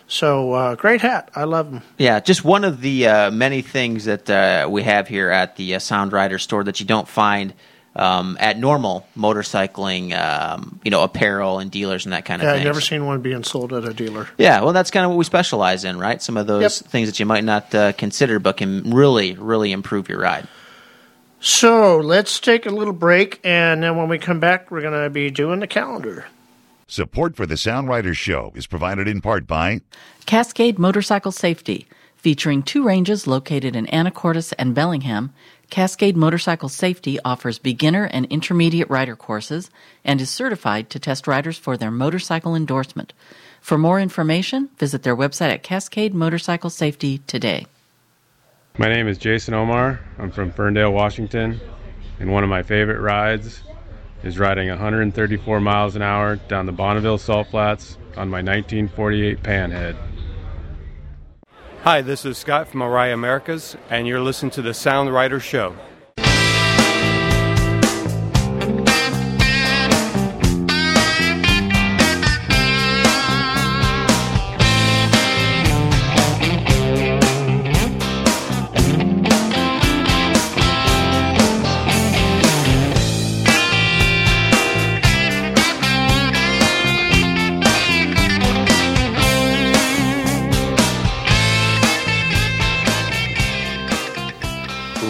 So uh, great hat. I love them. Yeah, just one of the uh, many things that uh, we have here at the uh, Sound Rider store that you don't find um, at normal motorcycling, um, you know, apparel and dealers and that kind of thing. Yeah, thing. I've never seen one being sold at a dealer. Yeah, well, that's kind of what we specialize in, right? Some of those Yep. things that you might not uh, consider, but can really, really improve your ride. So let's take a little break, and then when we come back, we're going to be doing the calendar. Support for the Sound Riders Show is provided in part by Cascade Motorcycle Safety, featuring two ranges located in Anacortes and Bellingham. Cascade Motorcycle Safety offers beginner and intermediate rider courses and is certified to test riders for their motorcycle endorsement. For more information, visit their website at Cascade Motorcycle Safety today. My name is Jason Omar. I'm from Ferndale, Washington, and one of my favorite rides is riding 134 miles an hour down the Bonneville Salt Flats on my 1948 Panhead. Hi, this is Scott from Orion Americas, and you're listening to the Sound Rider Show.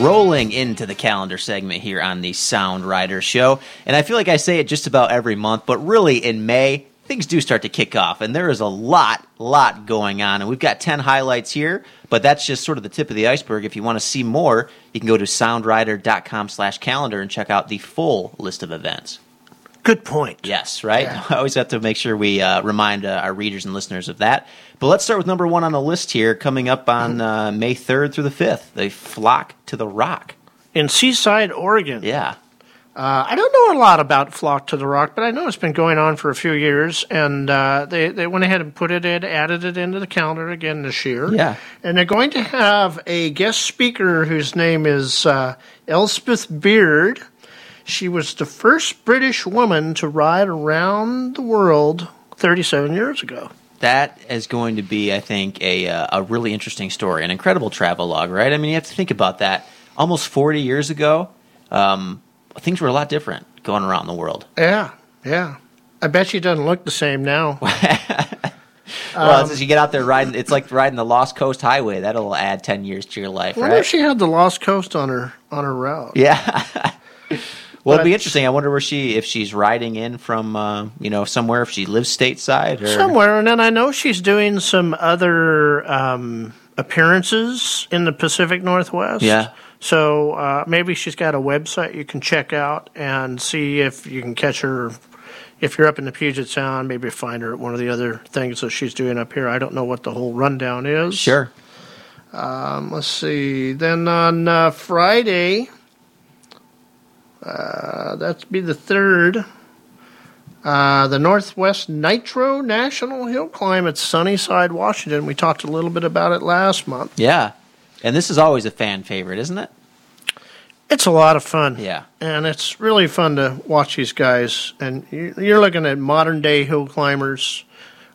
Rolling into the calendar segment here on the Sound Rider Show. And I feel like I say it just about every month, but really in May, things do start to kick off. And there is a lot, lot going on. And we've got 10 highlights here, but that's just sort of the tip of the iceberg. If you want to see more, you can go to soundrider.com slash calendar and check out the full list of events. Good point. Yes, right? I always have to make sure we uh, remind uh, our readers and listeners of that. But let's start with number one on the list here, coming up on uh, May 3rd through the 5th, They Flock to the Rock. In Seaside, Oregon. Yeah. Uh, I don't know a lot about Flock to the Rock, but I know it's been going on for a few years, and uh, they they went ahead and put it in, added it into the calendar again this year. Yeah. and they're going to have a guest speaker whose name is uh, Elspeth Beard. She was the first British woman to ride around the world 37 years ago. That is going to be, I think, a uh, a really interesting story, an incredible travel log, right? I mean, you have to think about that. Almost 40 years ago, um, things were a lot different going around the world. Yeah, yeah. I bet she doesn't look the same now. well, as you get out there riding, it's like riding the Lost Coast Highway. That'll add 10 years to your life, I wonder right? if she had the Lost Coast on her on her route. Yeah. well, it'd be interesting. I wonder where she, if she's riding in from, uh, you know, somewhere, if she lives stateside or somewhere. And then I know she's doing some other um, appearances in the Pacific Northwest. Yeah. So uh, maybe she's got a website you can check out and see if you can catch her. If you're up in the Puget Sound, maybe find her at one of the other things that she's doing up here. I don't know what the whole rundown is. Sure. Um, let's see. Then on uh, Friday, uh, that'd be the third. Uh, the Northwest Nitro National Hill Climb at Sunnyside, Washington. We talked a little bit about it last month. Yeah. And this is always a fan favorite, isn't it? It's a lot of fun. Yeah. And it's really fun to watch these guys. And you- you're looking at modern day hill climbers.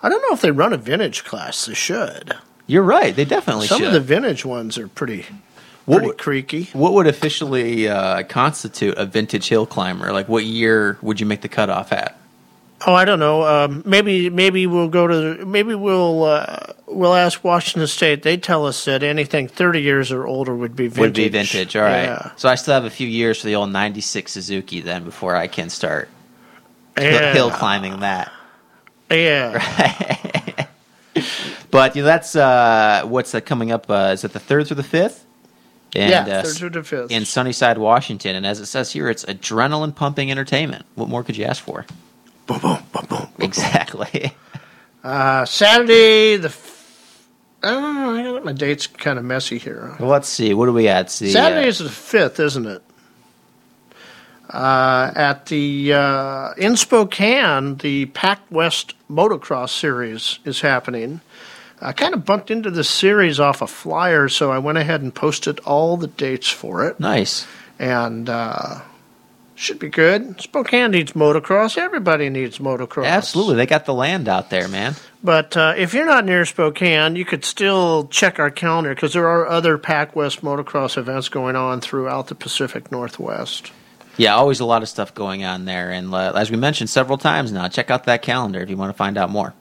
I don't know if they run a vintage class. They should. You're right. They definitely Some should. of the vintage ones are pretty, pretty would- creaky. What would officially uh, constitute a vintage hill climber? Like, what year would you make the cutoff at? Oh, I don't know. Um, maybe maybe we'll go to maybe we'll uh, we'll ask Washington State. They tell us that anything thirty years or older would be vintage. Would be vintage. All right. Yeah. So I still have a few years for the old '96 Suzuki then before I can start. hill, Yeah. hill climbing that. Yeah. But you know, that's uh, what's uh, coming up. Uh, is it the third through the fifth? And, yeah, uh, third through in Sunnyside, Washington. And as it says here, it's adrenaline pumping entertainment. What more could you ask for? boom, boom, boom, boom. Exactly. Uh, Saturday the. F- I don't know. I got my dates kind of messy here. well, let's see. What do we at? See, Saturday uh, is the fifth, isn't it? Uh, at the uh, in Spokane, the Pac West Motocross Series is happening. I kind of bumped into this series off a flyer, so I went ahead and posted all the dates for it, nice. and uh, should be good. Spokane needs motocross. Everybody needs motocross. Absolutely, they got the land out there, man. But uh, if you're not near Spokane, you could still check our calendar because there are other Pac West motocross events going on throughout the Pacific Northwest. Yeah, always a lot of stuff going on there. And uh, as we mentioned several times now, check out that calendar if you want to find out more.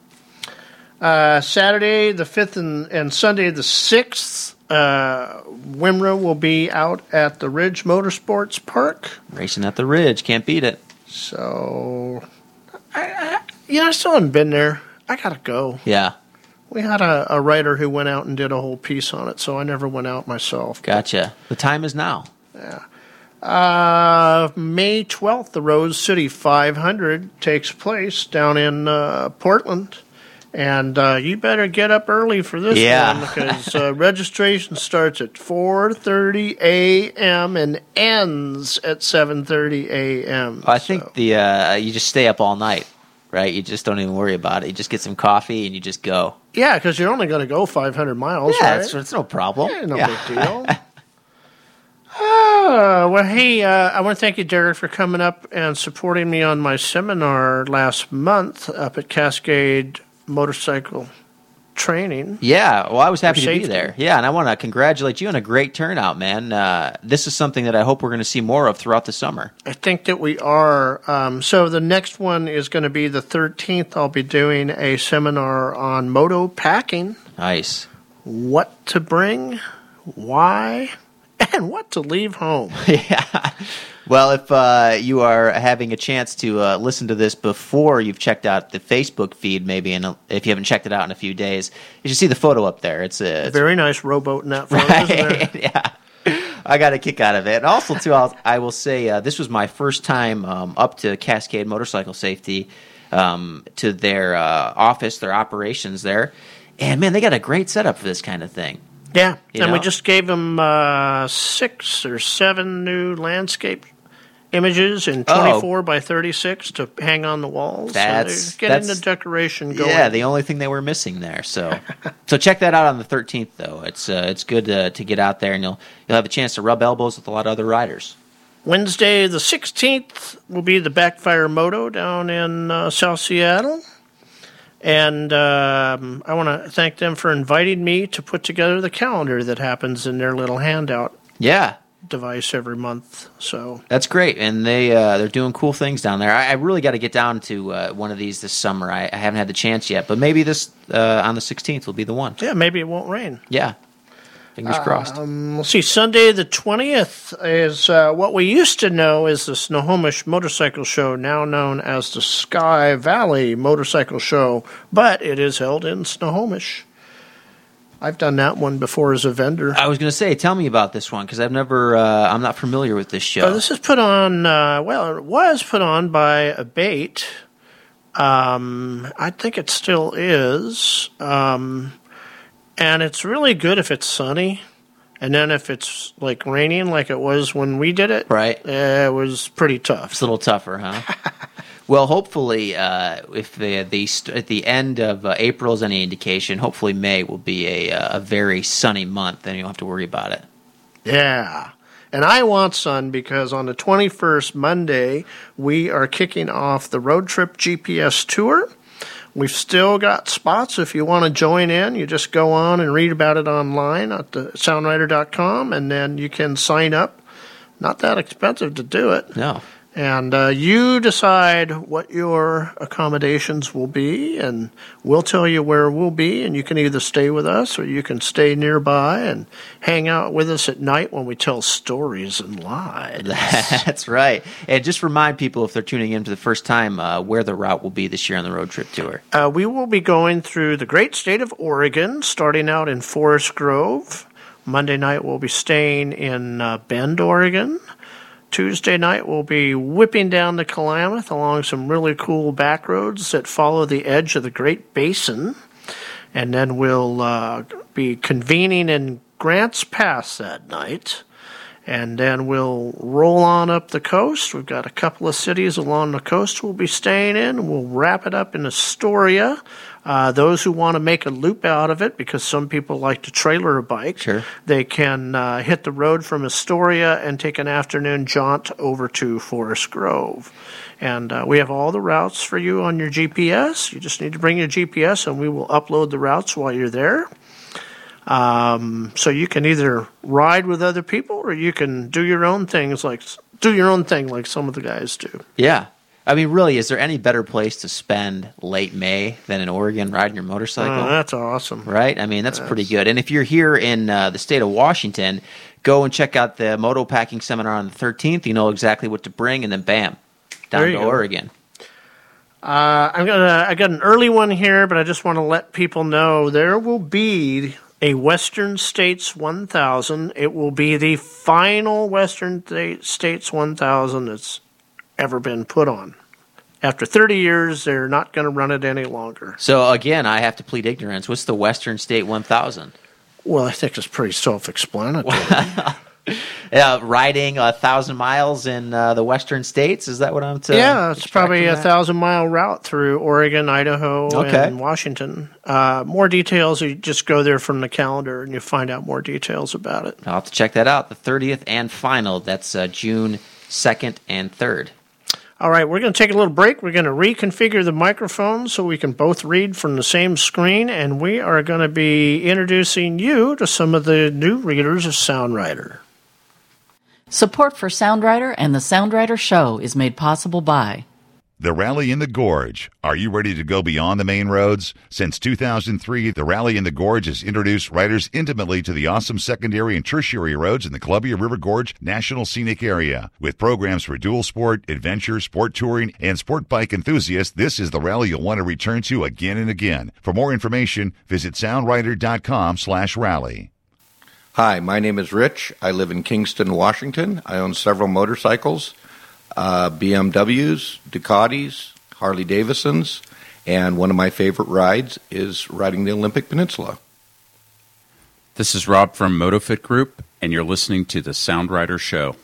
Uh, Saturday the 5th and, and Sunday the 6th, uh, Wimra will be out at the Ridge Motorsports Park. Racing at the Ridge, can't beat it. So, I, I, you know, I still haven't been there. I got to go. Yeah, We had a, a writer who went out and did a whole piece on it, so I never went out myself. gotcha. The time is now. Uh, May 12th, the Rose City 500 takes place down in uh, Portland. And uh, you better get up early for this Yeah. one because uh, registration starts at 4:30 a.m. and ends at 7:30 a.m. I think the uh, you just stay up all night, right? You just don't even worry about it. You just get some coffee and you just go. yeah, because you're only going to go 500 miles, yeah, right? it's, it's no problem. Yeah, no Yeah. big deal. Ah, well, hey, uh, I want to thank you, Derek, for coming up and supporting me on my seminar last month up at Cascade Motorcycle Training. Yeah, well, I was happy to be there. Yeah, and I want to congratulate you on a great turnout, man. Uh, this is something that I hope we're going to see more of throughout the summer. I think that we are. Um, so the next one is going to be the 13th. I'll be doing a seminar on moto packing, Nice. what to bring, why, and what to leave home. yeah. Well, if uh, you are having a chance to uh, listen to this before you've checked out the Facebook feed, maybe, and if you haven't checked it out in a few days, you should see the photo up there. It's a it's Very nice rowboat in that photo? Right, yeah. I got a kick out of it. And also, too, I'll, I will say uh, this was my first time um, up to Cascade Motorcycle Safety um, to their uh, office, their operations there. And man, they got a great setup for this kind of thing. Yeah, and we just gave them uh, six or seven new landscape images in Oh. 24 by 36 to hang on the walls. That's- so getting that's- the decoration going. Yeah, the only thing they were missing there. So, so check that out on the 13th, though. It's uh, it's good uh, to get out there, and you'll you'll have a chance to rub elbows with a lot of other riders. Wednesday the 16th will be the Backfire Moto down in uh, South Seattle. And um, I want to thank them for inviting me to put together the calendar that happens in their little handout Yeah, device every month. So That's great, and they uh, they're doing cool things down there. I, I really got to get down to uh, one of these this summer. I, I haven't had the chance yet, but maybe this uh, on the 16th will be the one. yeah, maybe it won't rain. Yeah, fingers crossed. Um, let's see. Sunday the twentieth is uh, what we used to know as the Snohomish Motorcycle Show, now known as the Sky Valley Motorcycle Show, but it is held in Snohomish. I've done that one before as a vendor. I was going to say, tell me about this one because I've never, uh, I'm not familiar with this show. Uh, this is put on. Uh, well, it was put on by ABATE. Um, I think it still is. Um, and it's really good if it's sunny, and then if it's like raining, like it was when we did it. Right. uh, it was pretty tough. It's a little tougher, huh? well, hopefully, uh, if the, the st- at the end of uh, April is any indication, hopefully May will be a, uh, a very sunny month, and you don't have to worry about it. Yeah. And I want sun because on the 21st, Monday, we are kicking off the Road Trip GPS Tour. We've still got spots if you want to join in. You just go on and read about it online at the soundrider.com and then you can sign up. Not that expensive to do it. No. And uh, you decide what your accommodations will be, and we'll tell you where we'll be. And you can either stay with us or you can stay nearby and hang out with us at night when we tell stories and lies. That's right. And just remind people if they're tuning in for the first time uh, where the route will be this year on the road trip tour. Uh, we will be going through the great state of Oregon, starting out in Forest Grove. Monday night, we'll be staying in uh, Bend, Oregon. Tuesday night, we'll be whipping down to Klamath along some really cool back roads that follow the edge of the Great Basin. And then we'll uh, be convening in Grants Pass that night. And then we'll roll on up the coast. We've got a couple of cities along the coast we'll be staying in. We'll wrap it up in Astoria. Uh, those who want to make a loop out of it, because some people like to trailer a bike, Sure. they can uh, hit the road from Astoria and take an afternoon jaunt over to Forest Grove. And uh, we have all the routes for you on your GPS. You just need to bring your GPS, and we will upload the routes while you're there. Um, so you can either ride with other people, or you can do your own things, like do your own thing, like some of the guys do. Yeah. I mean, really, is there any better place to spend late May than in Oregon riding your motorcycle? Oh, that's awesome. right? I mean, that's pretty good. And if you're here in uh, the state of Washington, go and check out the moto packing seminar on the 13th. You know exactly what to bring, and then bam, down to go. Oregon. Uh, I'm gonna. I got an early one here, but I just want to let people know there will be a Western States 1000. It will be the final Western States 1000 that's ever been put on. After 30 years, they're not going to run it any longer. So again, I have to plead ignorance. What's the Western State 1000? Well, I think it's pretty self-explanatory. Uh, riding a thousand miles in uh, the Western states. Is that what I'm? To yeah, it's probably a that? thousand mile route through Oregon, Idaho, Okay. and Washington. Uh, more details, you just go there from the calendar and you find out more details about it. I'll have to check that out. The 30th and final. That's uh, June 2nd and 3rd. All right, we're going to take a little break. We're going to reconfigure the microphones so we can both read from the same screen, and we are going to be introducing you to some of the new readers of Sound Rider. Support for Sound Rider and the Sound Rider Show is made possible by The Rally in the Gorge. Are you ready to go beyond the main roads? Since 2003, the Rally in the Gorge has introduced riders intimately to the awesome secondary and tertiary roads in the Columbia River Gorge National Scenic Area. With programs for dual sport, adventure, sport touring, and sport bike enthusiasts, this is the rally you'll want to return to again and again. For more information, visit soundrider.com slash rally. Hi, my name is Rich. I live in Kingston, Washington. I own several motorcycles, uh, BMWs, Ducatis, Harley Davidsons, and one of my favorite rides is riding the Olympic Peninsula. This is Rob from MotoFit Group, and you're listening to the Sound Rider Show.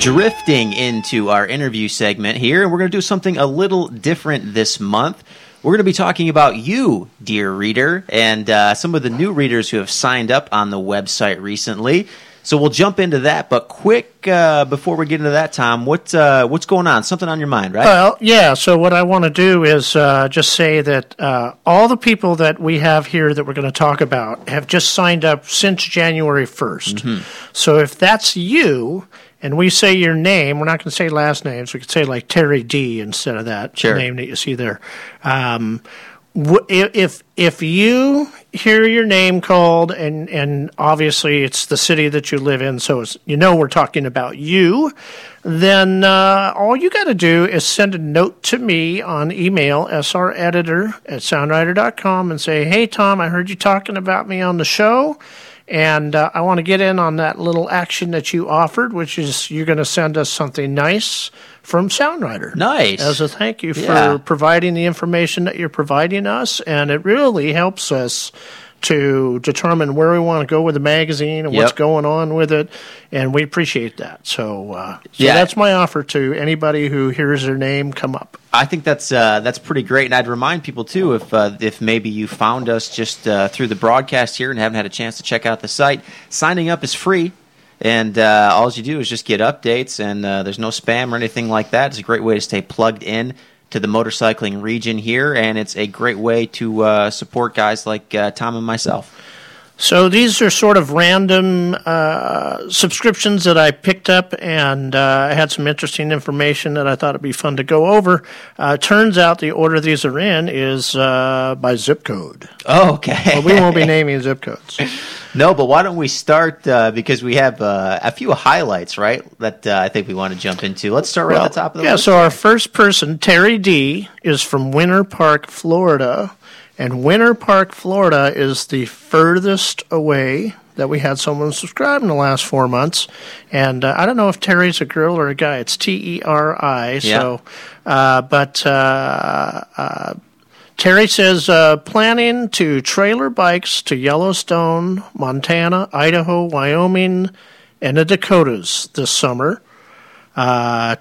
Drifting into our interview segment here, and we're going to do something a little different this month. We're going to be talking about you, dear reader, and uh, some of the new readers who have signed up on the website recently. So we'll jump into that, but quick uh, before we get into that, Tom, what uh, what's going on? Something on your mind, right? Well, yeah. So what I want to do is uh, just say that uh, all the people that we have here that we're going to talk about have just signed up since January 1st. So if that's you, and we say your name, we're not going to say last names. We could say like Terry D instead of that Sure. name that you see there. Um, if if you hear your name called and and obviously it's the city that you live in so it's, you know we're talking about you then uh, all you got to do is send a note to me on email sreditor at soundrider.com and say hey tom i heard you talking about me on the show and uh, I want to get in on that little action that you offered, which is you're going to send us something nice from Sound Rider. Nice. As a thank you Yeah. for providing the information that you're providing us. And it really helps us to determine where we want to go with the magazine and what's going on with it, and we appreciate that. So, uh, so Yeah. that's my offer to anybody who hears their name come up. I think that's uh, that's pretty great, and I'd remind people too if uh, if maybe you found us just uh, through the broadcast here and haven't had a chance to check out the site, signing up is free, and uh, all you do is just get updates, and uh, there's no spam or anything like that. It's a great way to stay plugged in to the motorcycling region here, and it's a great way to uh, support guys like uh, Tom and myself. So these are sort of random uh, subscriptions that I picked up, and uh, I had some interesting information that I thought it'd be fun to go over. Uh, turns out the order these are in is uh, by zip code. Oh, okay. But we won't be naming zip codes. No, but why don't we start uh, because we have uh, a few highlights, right? That uh, I think we want to jump into. Let's start right Well, at the top of the yeah, list. so our first person, Terry D, is from Winter Park, Florida. And Winter Park, Florida is the furthest away that we had someone subscribe in the last four months. And uh, I don't know if Terry's a girl or a guy. It's T E R I. Yeah. So, uh, but uh, uh, Terry says uh, planning to trailer bikes to Yellowstone, Montana, Idaho, Wyoming, and the Dakotas this summer. Uh,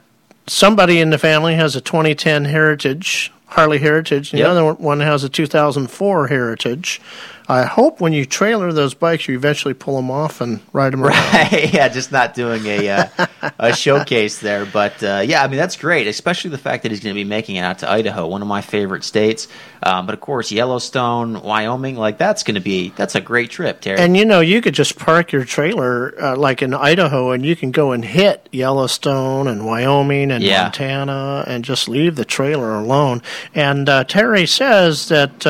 somebody in the family has a 2010 Heritage, Harley Heritage, and Yep. the other one has a 2004 Heritage. I hope when you trailer those bikes, you eventually pull them off and ride them around. Right, yeah, just not doing a uh, a showcase there, but uh, yeah, I mean that's great, especially the fact that he's going to be making it out to Idaho, one of my favorite states. Um, but of course, Yellowstone, Wyoming, like that's going to be that's a great trip, Terry. And you know, you could just park your trailer uh, like in Idaho, and you can go and hit Yellowstone and Wyoming and Yeah. Montana, and just leave the trailer alone. And uh, Terry says that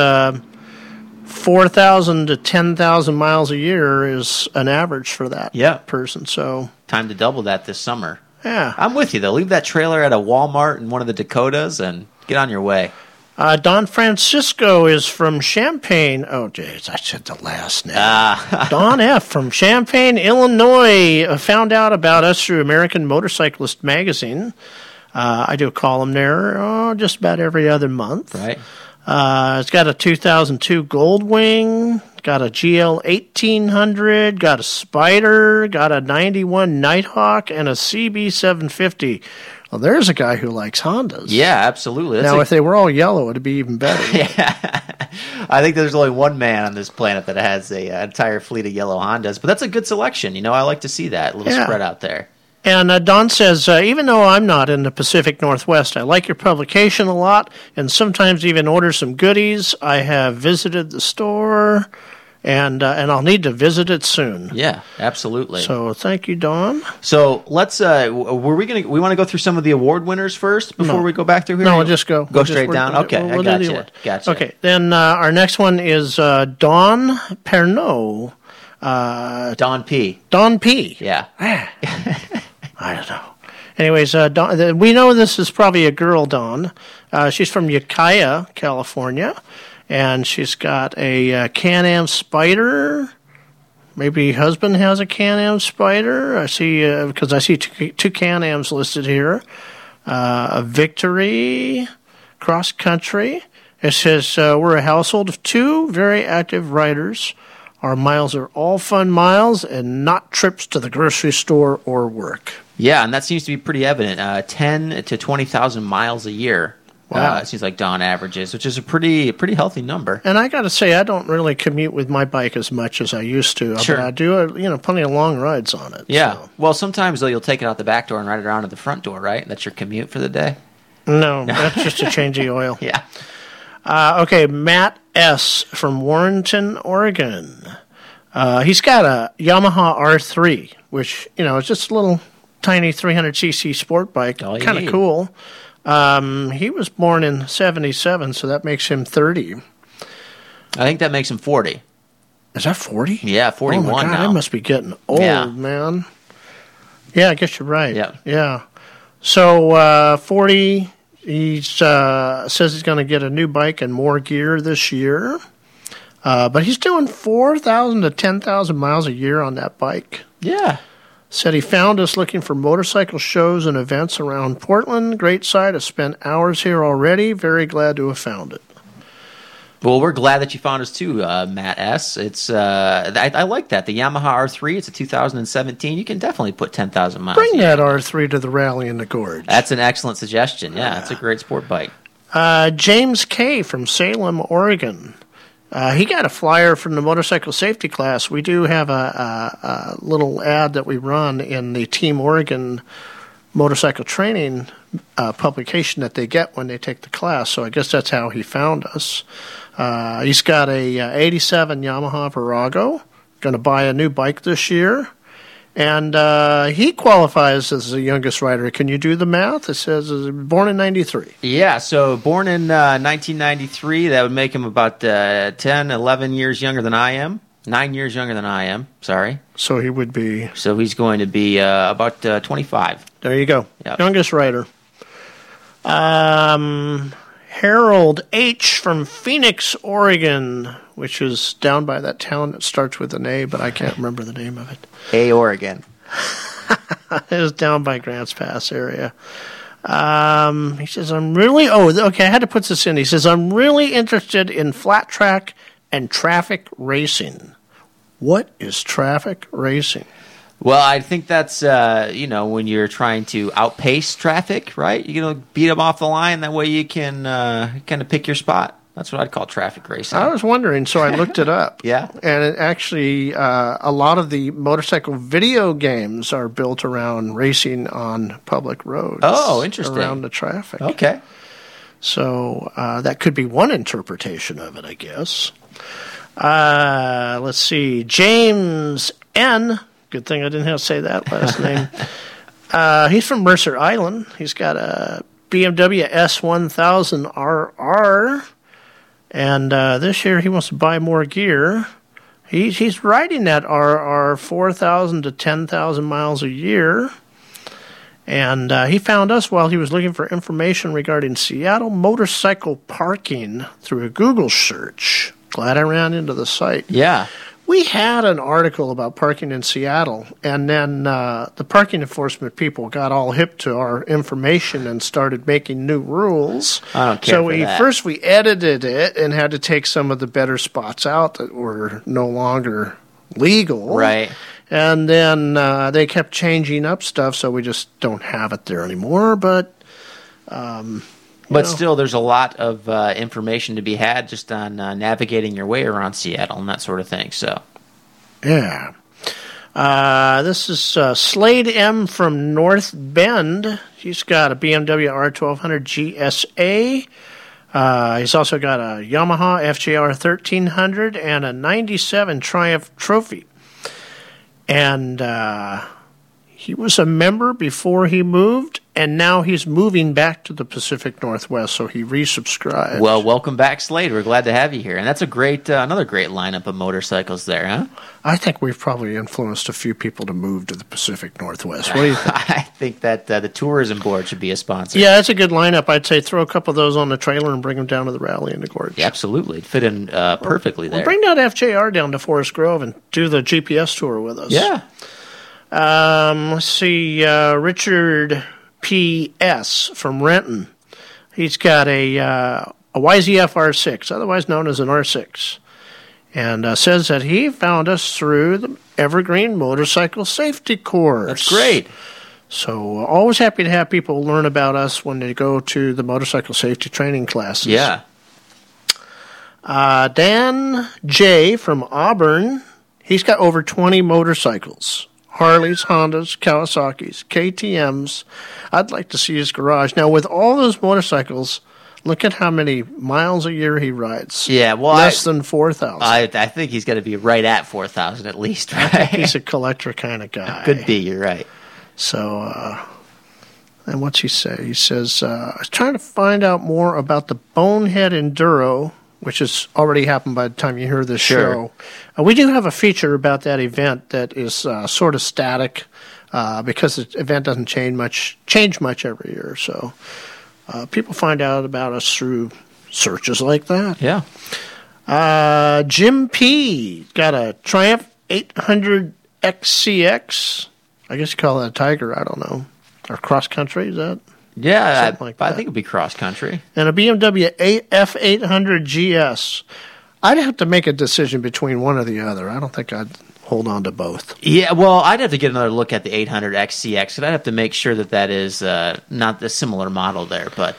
uh, four thousand to ten thousand miles a year is an average for that Yeah. person. So Time to double that this summer. yeah, I'm with you though. Leave that trailer at a Walmart in one of the Dakotas and get on your way. uh, Don Francisco is from Champaign. Oh, jeez, I said the last name. Ah, Don F. from Champaign, Illinois, uh, found out about us through American Motorcyclist magazine. Uh, I do a column there oh, just about every other month. right. Uh, it's got a 2002 Goldwing, got a GL 1800, got a Spyder, got a 91 Nighthawk, and a CB 750. Well, there's a guy who likes Hondas. Yeah, absolutely. That's Now, a- if they were all yellow, it'd be even better. yeah. I think there's only one man on this planet that has a uh, entire fleet of yellow Hondas, but that's a good selection. You know, I like to see that little Yeah. spread out there. And uh, Don says, uh, even though I'm not in the Pacific Northwest, I like your publication a lot and sometimes even order some goodies. I have visited the store and uh, and I'll need to visit it soon. Yeah, absolutely. So thank you, Don. So let's. Uh, were we gonna? We want to go through some of the award winners first before No. we go back through here. No, we'll just go. Go We'll straight down. we'll- Okay, we'll I got you. Gotcha. Okay, then uh, our next one is uh, Don Pernod. Uh, Don P. Don P. Yeah. I don't know. Anyways, uh, we know this is probably a girl, Dawn. Uh, she's from Ukiah, California, and she's got a uh, Can-Am Spyder. Maybe husband has a Can-Am Spyder. I see because I see two, two Can-Ams listed here. Uh, a Victory cross country. It says uh, we're a household of two very active riders. Our miles are all fun miles and not trips to the grocery store or work. Yeah, and that seems to be pretty evident. Uh, Ten to twenty thousand miles a year. Wow. Uh, it seems like Don averages, which is a pretty pretty healthy number. And I got to say, I don't really commute with my bike as much as I used to. Sure. But I do, uh, you know, plenty of long rides on it. Yeah. so. Well, sometimes though you'll take it out the back door and ride it around to the front door, right? That's your commute for the day. No, that's just a change of oil. Yeah. Uh, okay, Matt S. from Warrenton, Oregon. Uh, he's got a Yamaha R3, which, you know, is just a little tiny 300cc sport bike. All Kind of cool. Um, he was born in 77, so that makes him 30. I think that makes him forty. Is that 40? Yeah, Oh, forty-one my God, now. I must be getting old, Yeah. man. Yeah, I guess you're right. Yeah. Yeah. So, uh, 40, he uh, says he's going to get a new bike and more gear this year. Uh, but he's doing 4,000 to 10,000 miles a year on that bike. Yeah. Said he found us looking for motorcycle shows and events around Portland. Great site. I've spent hours here already. Very glad to have found it. Well, we're glad that you found us too, uh, Matt S. It's uh, I, I like that the Yamaha R3. It's a 2017. You can definitely put 10,000 miles. Bring that R3 to the rally in the gorge. That's an excellent suggestion. Yeah, it's a great sport bike. Uh, James K. from Salem, Oregon. Uh, he got a flyer from the motorcycle safety class. We do have a, a, a little ad that we run in the Team Oregon motorcycle training uh, publication that they get when they take the class. So I guess that's how he found us. Uh, he's got a uh, 87 Yamaha Virago. Going to buy a new bike this year. And uh, he qualifies as the youngest writer. Can you do the math? It says born in 93. Yeah, so born in uh, 1993, that would make him about uh, 10, 11 years younger than I am. Nine years younger than I am, sorry. So he would be. So he's going to be uh, about uh, 25. There you go. Yep. Youngest writer. Um, Harold H. from Phoenix, Oregon, which is down by that town that starts with an A, but I can't remember the name of it. A Oregon. it was down by Grants Pass area. Um, he says, I'm really, oh, okay, I had to put this in. He says, I'm really interested in flat track and traffic racing. What is traffic racing? Well, I think that's uh, you know when you're trying to outpace traffic, right? You're gonna beat them off the line. That way you can uh, kind of pick your spot. That's what I'd call traffic racing. I was wondering, so I looked it up. Yeah. And it actually, uh, a lot of the motorcycle video games are built around racing on public roads. Oh, interesting. Around the traffic. Okay. So uh, that could be one interpretation of it, I guess. Uh, let's see. James N. Good thing I didn't have to say that last name. Uh, he's from Mercer Island. He's got a BMW S1000RR. And uh, this year he wants to buy more gear. He's, he's riding that RR 4,000 to 10,000 miles a year. And uh, he found us while he was looking for information regarding Seattle motorcycle parking through a Google search. Glad I ran into the site. Yeah. We had an article about parking in Seattle, and then uh, the parking enforcement people got all hip to our information and started making new rules. I don't care so we that. first we edited it and had to take some of the better spots out that were no longer legal. Right. And then uh, they kept changing up stuff, so we just don't have it there anymore. But um, But know. still, there's a lot of uh, information to be had just on uh, navigating your way around Seattle and that sort of thing. So, Yeah. Uh, this is uh, Slade M from North Bend. He's got a BMW R1200 GSA. Uh, he's also got a Yamaha FJR 1300 and a 97 Triumph Trophy. And uh, he was a member before he moved, and now he's moving back to the Pacific Northwest, so he resubscribed. well, welcome back, Slade. We're glad to have you here, and that's a great, uh, another great lineup of motorcycles there, huh? I think we've probably influenced a few people to move to the Pacific Northwest. What do you think? I think that uh, the tourism board should be a sponsor. Yeah, that's a good lineup. I'd say throw a couple of those on the trailer and bring them down to the rally in the gorge. Yeah, absolutely, It'd fit in uh, perfectly Well, there. bring that FJR down to Forest Grove and do the GPS tour with us. yeah, Um, let's see. Uh, Richard P.S. from Renton. He's got a, uh, a YZF R6, otherwise known as an R6, and uh, says that he found us through the Evergreen Motorcycle Safety Course. that's great. So, always happy to have people learn about us when they go to the motorcycle safety training classes. Yeah, Uh, Dan J. from Auburn, he's got over 20 motorcycles Harleys, Hondas, Kawasaki's, KTM's. I'd like to see his garage. Now, with all those motorcycles, look at how many miles a year he rides. yeah. Well, Less I, than 4,000. I, I think he's got to be right at four thousand at least. Right? He's a collector kind of guy. Could be. You're right. So, uh, and what's he say? He says, uh, I was trying to find out more about the Bonehead Enduro, which has already happened by the time you hear this Sure. show. Uh, we do have a feature about that event that is uh, sort of static uh, because the event doesn't change much, change much every year. So, uh, people find out about us through searches like that. Yeah. Uh, Jim P. got a Triumph 800 XCX. I guess you call that a Tiger. I don't know. Or cross country, is that? Yeah, Something I, like I think it'd be cross country. and a BMW A- F800 GS. I'd have to make a decision between one or the other. I don't think I'd hold on to both. Yeah, well, I'd have to get another look at the 800 XCX, and I'd have to make sure that that is uh, not the similar model there, but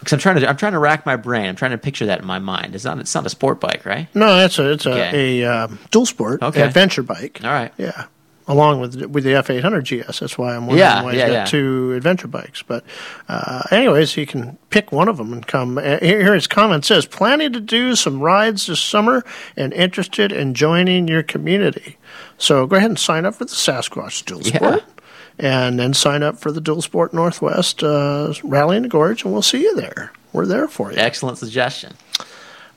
because I'm trying to, I'm trying to rack my brain. I'm trying to picture that in my mind. It's not, it's not a sport bike, right? No, it's a it's a, Okay. a um, dual sport Okay. adventure bike. All right. Yeah, along with with the F800 GS. That's why I'm wondering Yeah, why he's yeah, got yeah. two adventure bikes. But uh, anyways, he can pick one of them and come. Uh, here, here his comment says: planning to do some rides this summer and interested in joining your community. So go ahead and sign up for the Sasquatch Dual. Sport. And then sign up for the Dual Sport Northwest uh, Rally in the Gorge, and we'll see you there. We're there for you. Excellent suggestion.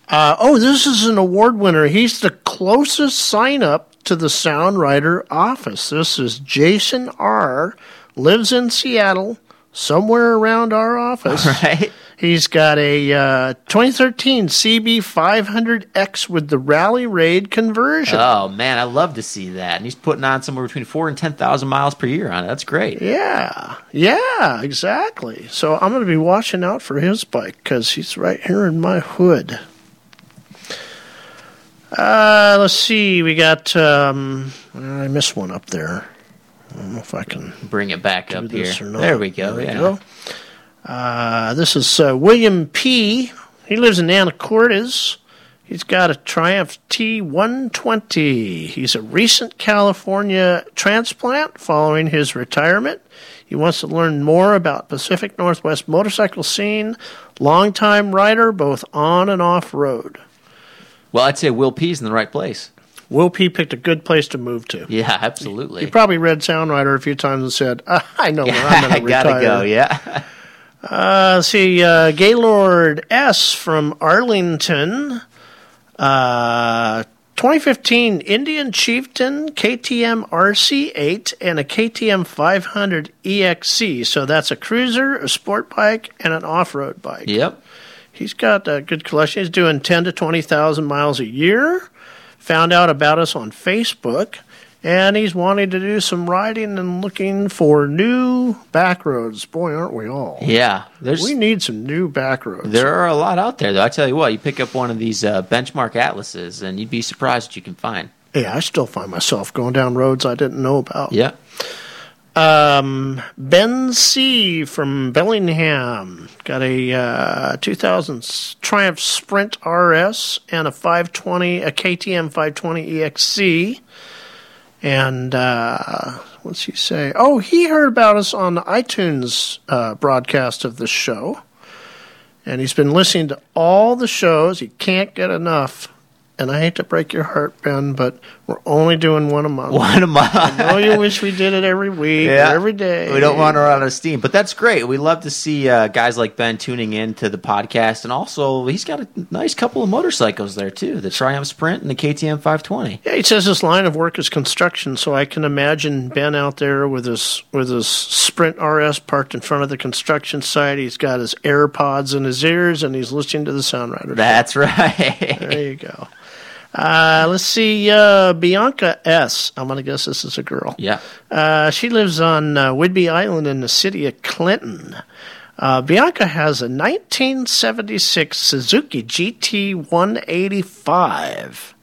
Uh, oh, this is an award winner. He's the closest sign up to the Sound Rider office. This is Jason R. Lives in Seattle, somewhere around our office. Right. He's got a uh, 2013 CB500X with the Rally Raid conversion. Oh man, I love to see that. And he's putting on somewhere between four and ten thousand miles per year on it. That's great. Yeah, yeah, exactly. So I'm going to be watching out for his bike because he's right here in my hood. Uh, let's see. We got. Um, I missed one up there. I don't know if I can Bring it back up here. There we go. There we yeah. go. Uh, this is uh, William P. He lives in Anacortes. He's got a Triumph T120. He's a recent California transplant following his retirement. He wants to learn more about Pacific Northwest motorcycle scene. Longtime rider, both on and off road. Well, I'd say Will P's in the right place. Will P picked a good place to move to. Yeah, absolutely. He probably read Sound Rider a few times and said, "Ah, "I know where I'm going to gotta retire." go. Yeah. Uh, let's see, uh, Gaylord S from Arlington. Uh, 2015 Indian Chieftain KTM RC8 and a KTM 500 EXC. So that's a cruiser, a sport bike, and an off road bike. Yep. He's got a good collection. He's doing 10 to 20,000 miles a year. Found out about us on Facebook. And he's wanting to do some riding and looking for new back roads. Boy, aren't we all? Yeah. There's we need some new back roads. there are a lot out there though. I tell you what, you pick up one of these uh, benchmark atlases, and you'd be surprised what you can find. Yeah, I still find myself going down roads I didn't know about. Yeah. Um, ben C from Bellingham got a uh, 2000 Triumph Sprint RS and a 520, a KTM 520 EXC. And uh, what's he say? Oh, he heard about us on the iTunes uh, broadcast of the show. And he's been listening to all the shows. He can't get enough. And I hate to break your heart, Ben, but we're only doing one a month. One a month. I know you wish we did it every week or every day. We don't want to run out of steam, but that's great. We love to see uh, guys like Ben tuning in to the podcast, and also he's got a nice couple of motorcycles there too: the Triumph Sprint and the KTM 520. Yeah, he says his line of work is construction, so I can imagine Ben out there with his with his Sprint RS parked in front of the construction site. He's got his AirPods in his ears, and he's listening to the Sound Rider. That's right. There you go. Uh, let's see, uh, Bianca S. I'm gonna guess this is a girl. Yeah. Uh, she lives on uh, Whidbey Island in the city of Clinton. Uh, Bianca has a 1976 Suzuki GT 185.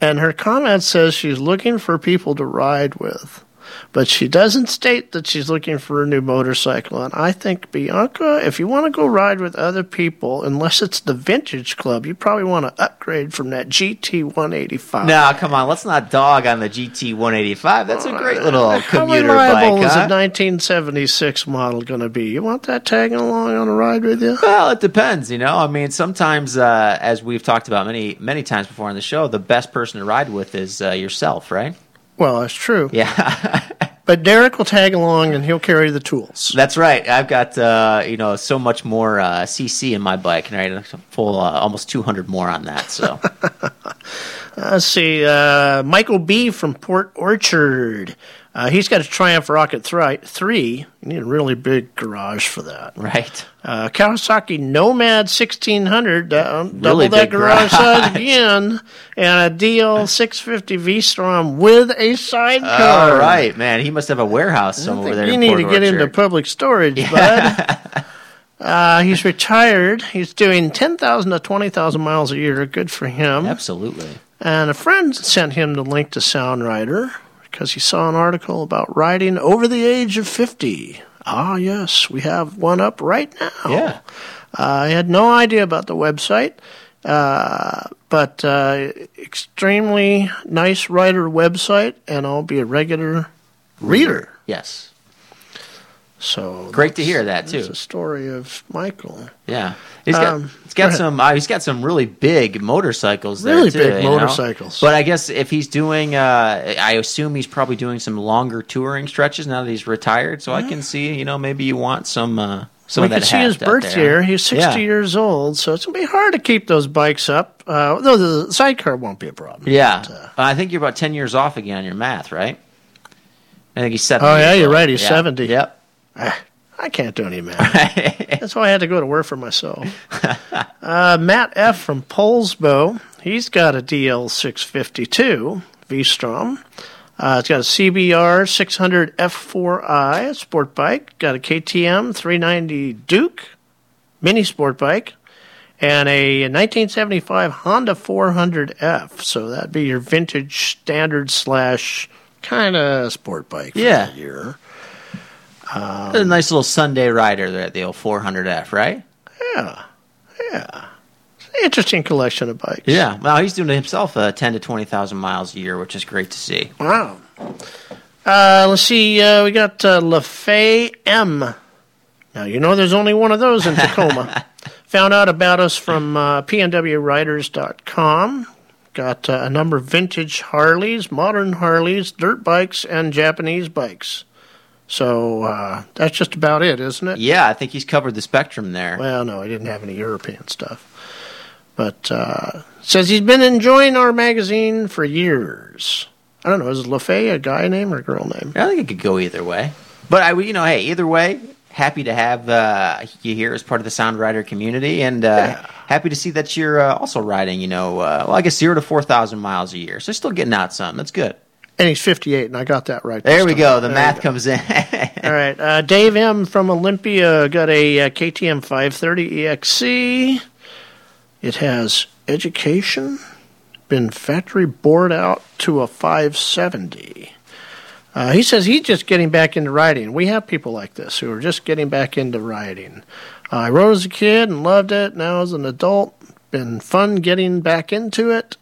And her comment says she's looking for people to ride with. But she doesn't state that she's looking for a new motorcycle. And I think, Bianca, if you want to go ride with other people, unless it's the Vintage Club, you probably want to upgrade from that GT 185. No, come on. Let's not dog on the GT 185. That's a great little How commuter reliable bike. is huh? a 1976 model going to be? You want that tagging along on a ride with you? Well, it depends, you know. I mean, sometimes, uh, as we've talked about many, many times before on the show, the best person to ride with is uh, yourself, right? Well, that's true. Yeah, But Derek will tag along and he'll carry the tools. that's right. I've got uh, you know so much more uh, CC in my bike, and I had a full uh, almost 200 more on that. So Let's see. Uh, Michael B. from Port Orchard. Uh, he's got a Triumph Rocket thri- 3. You need a really big garage for that. Right. Uh, Kawasaki Nomad 1600, uh, double Really that big garage garage. size again, and a DL 650 V-Strom with a sidecar. All right, man. He must have a warehouse somewhere there. you need Port to get into Orchard. public storage, bud. uh, he's retired. He's doing 10,000 to 20,000 miles a year. Good for him. Absolutely. And a friend sent him the link to Sound Rider because he saw an article about riding over the age of 50. Ah, yes, we have one up right now. Yeah. Uh, I had no idea about the website, uh, but uh, extremely nice writer website, and I'll be a regular reader. Yes. So Great to hear that, It's too. a story of Michael. Yeah. He's got, Um, he's go got ahead. some. Uh, he's got some really big motorcycles. There Really too, big you know? motorcycles. But I guess if he's doing, uh, I assume he's probably doing some longer touring stretches now that he's retired. So I can see, you know, maybe you want some. Uh, some we of that can see his birth year. He's 60 Yeah. years old, so it's going to be hard to keep those bikes up. Uh, though the sidecar won't be a problem. Yeah, uh, I think you're about ten years off again on your math, right? I think he's seventy. Oh, yeah, you're old. right. He's Yeah. 70. Yep. I can't do any math. That's why I had to go to work for myself. uh, Matt F. from Poulsbo, he's got a DL652 V-Strom. Uh, it's got a CBR 600 F4i sport bike. Got a KTM 390 Duke mini sport bike. And a 1975 Honda 400F. So that'd be your vintage standard slash kind of sport bike. For Yeah. that year. a nice little Sunday rider there at the old 400F, right? Yeah, yeah. Interesting collection of bikes. Yeah. Well, he's doing himself uh, ten to twenty thousand miles a year, which is great to see. Wow. Uh, let's see. Uh, we got uh, LaFay M. Now you know there's only one of those in Tacoma. Found out about us from uh, pnwriders.com. Got uh, a number of vintage Harleys, modern Harleys, dirt bikes, and Japanese bikes. So uh, that's just about it, isn't it? Yeah, I think he's covered the spectrum there. Well, no, he didn't have any European stuff. But uh, says he's been enjoying our magazine for years. I don't know. Is LaFay a guy name or a girl name? I think it could go either way. But I, you know, hey, either way, happy to have uh, you here as part of the Sound Rider community, and uh, happy to see that you're uh, also riding. You know, uh, well, I guess zero to four thousand miles a year, so still getting out some. That's good. And he's 58, and I got that right. There we time. go. The There math go. comes in. All right. Uh, Dave M. from Olympia got a uh, KTM 530 EXC. It has education, been factory bored out to a 570. Uh, he says he's just getting back into riding. We have people like this who are just getting back into riding. I rode as a kid and loved it. Now as an adult, been fun getting back into it.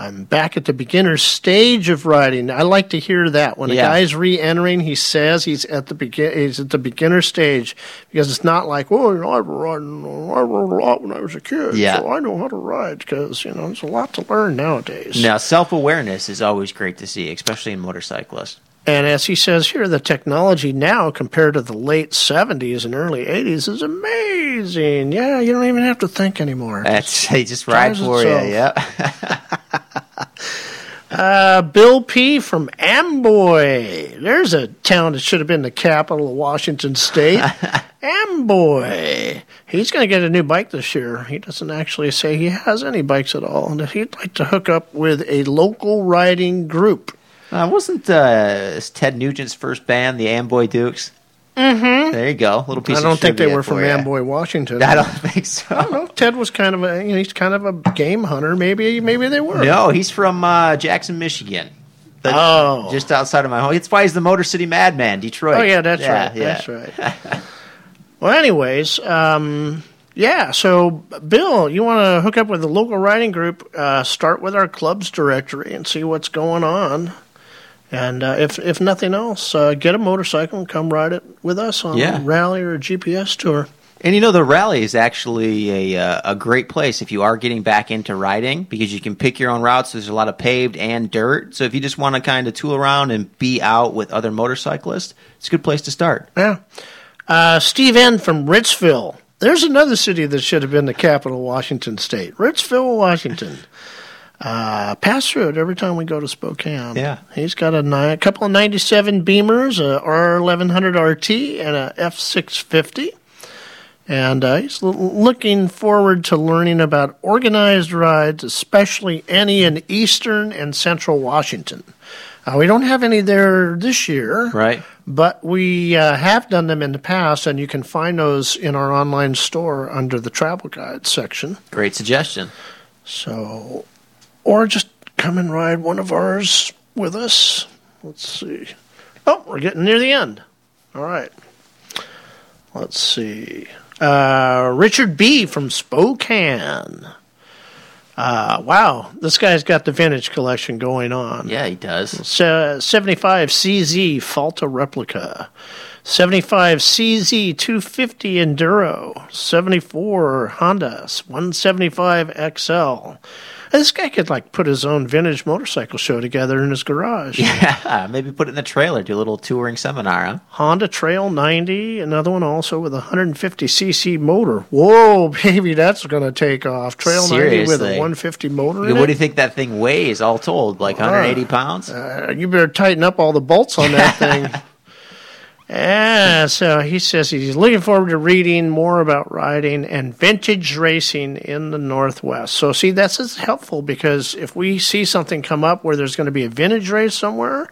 I'm back at the beginner stage of riding. I like to hear that when a Yeah. guy's re-entering. He says he's at the begin. He's at the beginner stage because it's not like, oh, you know, I rode, I rode a lot when I was a kid, Yeah. so I know how to ride. Because you know, there's a lot to learn nowadays. now, self awareness is always great to see, especially in motorcyclists. And as he says here, the technology now compared to the late 70s and early 80s is amazing. Yeah, you don't even have to think anymore. That's they just ride for you. itself. Yep. Uh, Bill P. from Amboy. There's a town that should have been the capital of Washington State. Amboy. He's going to get a new bike this year. He doesn't actually say he has any bikes at all, and he'd like to hook up with a local riding group. Uh, wasn't uh, Ted Nugent's first band the Amboy Dukes? Mm-hmm. There you go. Little piece. I don't of think they were from for ya. Amboy, Washington. I don't think so. I don't know. Ted was kind of a you know, he's kind of a game hunter. Maybe maybe they were. No, he's from uh, Jackson, Michigan. The- Oh. just outside of my home. That's why he's the Motor City Madman, Detroit. Oh yeah, that's right. yeah. That's right. well, anyways, um, yeah. So, Bill, you want to hook up with the local writing group? Uh, start with our club's directory and see what's going on. And uh, if if nothing else, uh, get a motorcycle and come ride it with us on Yeah. a rally or a GPS tour. And you know the rally is actually a uh, a great place if you are getting back into riding because you can pick your own routes. There's a lot of paved and dirt, so if you just want to kind of tool around and be out with other motorcyclists, it's a good place to start. Yeah. Uh, Steve N. from Ritzville. There's another city that should have been the capital of Washington State. Ritzville, Washington. Uh, pass through it every time we go to Spokane. Yeah. He's got a, ni- a couple of 97 Beamers, a R1100 RT, and a F650. And uh, he's l- looking forward to learning about organized rides, especially any in eastern and central Washington. Uh, we don't have any there this year. Right. But we uh, have done them in the past, and you can find those in our online store under the travel guide section. Great suggestion. So, or just come and ride one of ours with us. Let's see. Oh, we're getting near the end. All right. Let's see. Uh, Richard B. from Spokane. Uh, wow, this guy's got the vintage collection going on. Yeah, he does. Se- 75 CZ Falta replica. 75 CZ 250 Enduro. 74 Honda 175 XL. This guy could like put his own vintage motorcycle show together in his garage. Yeah, maybe put it in the trailer, do a little touring seminar, huh? Honda Trail 90, another one also with a 150cc motor. Whoa, baby, that's going to take off. Trail 90 with a 150 motor What do you think that thing weighs all told? Like 180 pounds? Uh, you better tighten up all the bolts on that thing. Yeah, so he says he's looking forward to reading more about riding and vintage racing in the Northwest. So, see, that's helpful because if we see something come up where there's going to be a vintage race somewhere,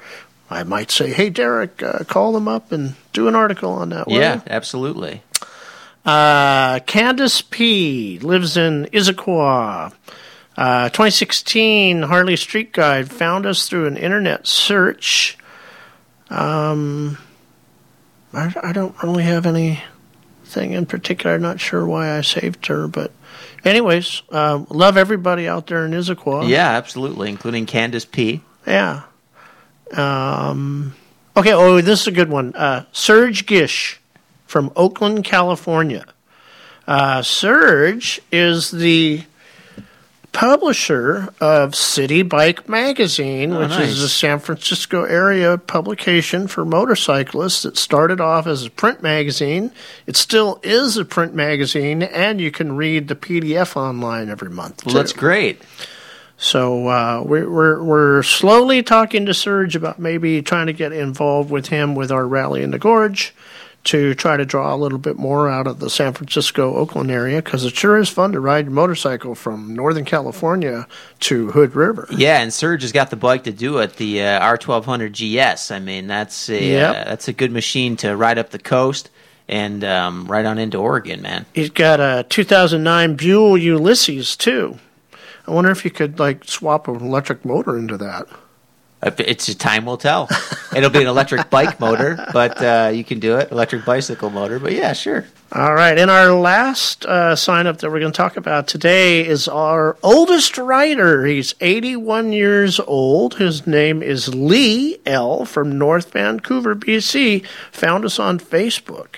I might say, hey, Derek, uh, call them up and do an article on that. Yeah, you?" absolutely. Uh, Candace P. lives in Issaquah. Uh, 2016 Harley Street Glide found us through an internet search. Um, I, I don't really have anything in particular. I'm not sure why I saved her, but anyways, uh, love everybody out there in Issaquah. Yeah, absolutely, including Candace P. Yeah. Um, okay. Oh, this is a good one. Uh, Surj Gish from Oakland, California. Uh, Serge is the publisher of City Bike Magazine, Oh, which nice. is a San Francisco area publication for motorcyclists that started off as a print magazine. It still is a print magazine, and you can read the PDF online every month. Well, that's great. So uh, we're, we're we're slowly talking to Surj about maybe trying to get involved with him with our rally in the gorge to try to draw a little bit more out of the San Francisco Oakland area because it sure is fun to ride your motorcycle from Northern California to Hood River. Yeah, and Surj has got the bike to do it, the uh, R1200 GS. I mean, that's a Yep. uh, that's a good machine to ride up the coast and um, right on into Oregon, man. He's got a 2009 Buell Ulysses too. I wonder if you could like swap an electric motor into that. It's time will tell. It'll be an electric bike motor, but uh, you can do it. Electric bicycle motor, but yeah, sure. All right, and our last uh, sign up that we're going to talk about today is our oldest writer. He's 81 years old. His name is Lee L. from North Vancouver, BC. Found us on Facebook.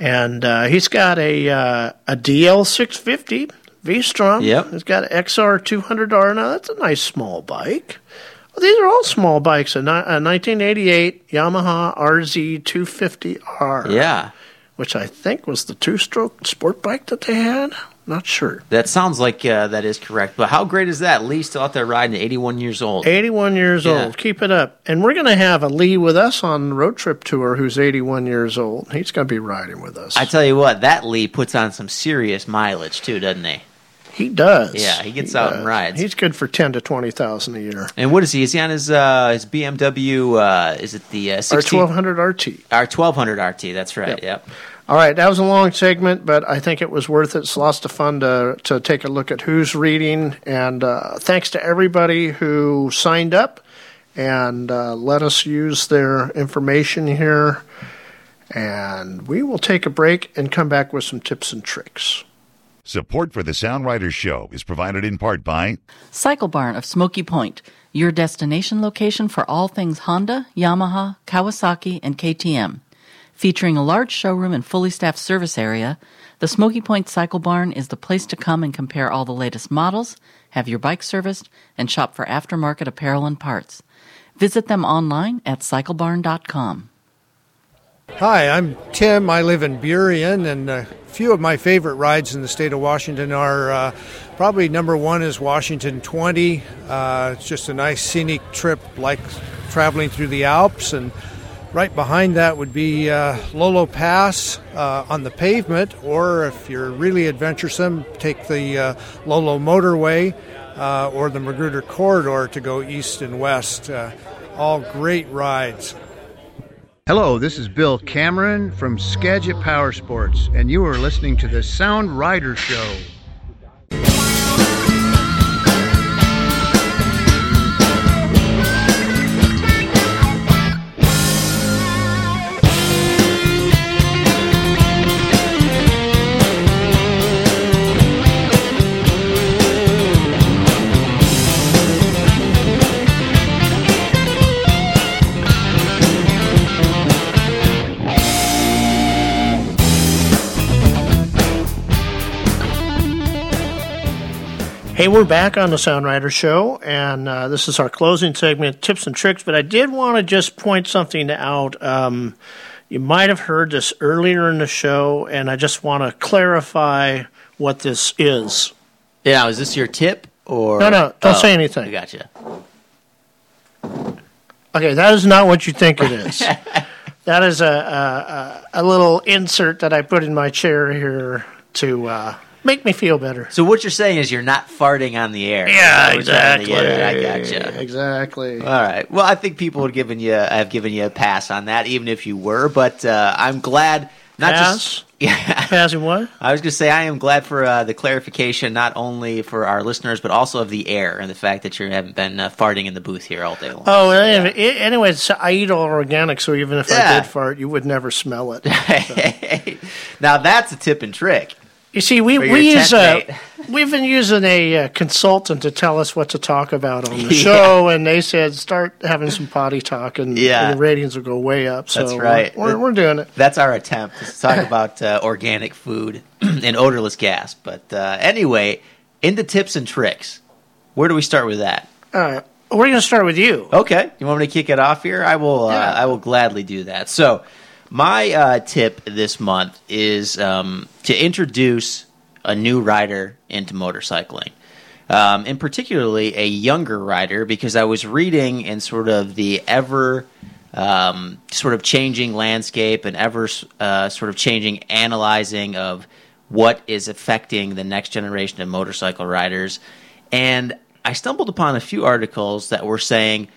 And uh, he's got a, uh, a DL650 V Strom. Yep. He's got an XR200R. Now, that's a nice small bike. Well, these are all small bikes. A, ni- a 1988 Yamaha RZ250R Yeah, which I think was the two-stroke sport bike that they had. Not sure. that sounds like uh, that is correct. But how great is that? Lee still out there riding, 81 years old. 81 years Yeah. old. Keep it up. And we're going to have a Lee with us on the road trip tour who's 81 years old. He's going to be riding with us. I tell you what, that Lee puts on some serious mileage too, doesn't he? He does. Yeah, he gets out and rides. He's good for 10 to 20,000 a year. And what is he? Is he on his uh, his BMW? Uh, is it the uh, 16? R1200 RT. R twelve hundred RT. That's right. Yep. Yep. All right, that was a long segment, but I think it was worth it. It's lots of fun to, to take a look at who's reading. And uh, thanks to everybody who signed up and uh, let us use their information here. And we will take a break and come back with some tips and tricks. Support for the Sound Riders Show is provided in part by Cycle Barn of Smoky Point, your destination location for all things Honda, Yamaha, Kawasaki, and KTM. Featuring a large showroom and fully staffed service area, the Smoky Point Cycle Barn is the place to come and compare all the latest models, have your bike serviced, and shop for aftermarket apparel and parts. Visit them online at cyclebarn.com. Hi, I'm Tim. I live in Burien, and a few of my favorite rides in the state of Washington are uh, probably number one is Washington 20. Uh, it's just a nice scenic trip, like traveling through the Alps, and right behind that would be uh, Lolo Pass uh, on the pavement, or if you're really adventuresome, take the uh, Lolo Motorway uh, or the Magruder Corridor to go east and west. All great rides. Hello, this is Bill Cameron from Skagit Power Sports, and you are listening to the Sound Rider Show. We're back on the Sound Rider Show, and uh, this is our closing segment, tips and tricks. But I did want to just point something out. Um, you might have heard this earlier in the show, and I just want to clarify what this is. Yeah, is this your tip or No, no, don't Oh, say anything. I gotcha. Okay, that is not what you think it is. that is a, a, a, a little insert that I put in my chair here to uh, make me feel better. So what you're saying is you're not farting on the air. Yeah, Is that what exactly. you're trying to get at? I gotcha. Exactly. All right. Well, I think people have given you have given you a pass on that, even if you were. But uh, I'm glad not Pass? just yeah. Passing what? I was going to say I am glad for uh, the clarification, not only for our listeners, but also of the air and the fact that you haven't been uh, farting in the booth here all day long. Oh, anyway, a- anyways, I eat all organic, so even if I did fart, you would never smell it. now that's a tip and trick. You see, we, we use uh, we've been using a uh, consultant to tell us what to talk about on the Yeah. show, and they said start having some potty talk, and, Yeah. and the ratings will go way up. So That's right. We're, we're doing it. That's our attempt to talk about uh, organic food and odorless gas. But uh, anyway, into tips and tricks. Where do we start with that? All right, we're going to start with you. Okay, you want me to kick it off here? I will. Uh, Yeah. I will gladly do that. So, my uh, tip this month is um, to introduce a new rider into motorcycling, um, and particularly a younger rider, because I was reading in sort of the ever um, sort of changing landscape and ever uh, sort of changing analyzing of what is affecting the next generation of motorcycle riders. And I stumbled upon a few articles that were saying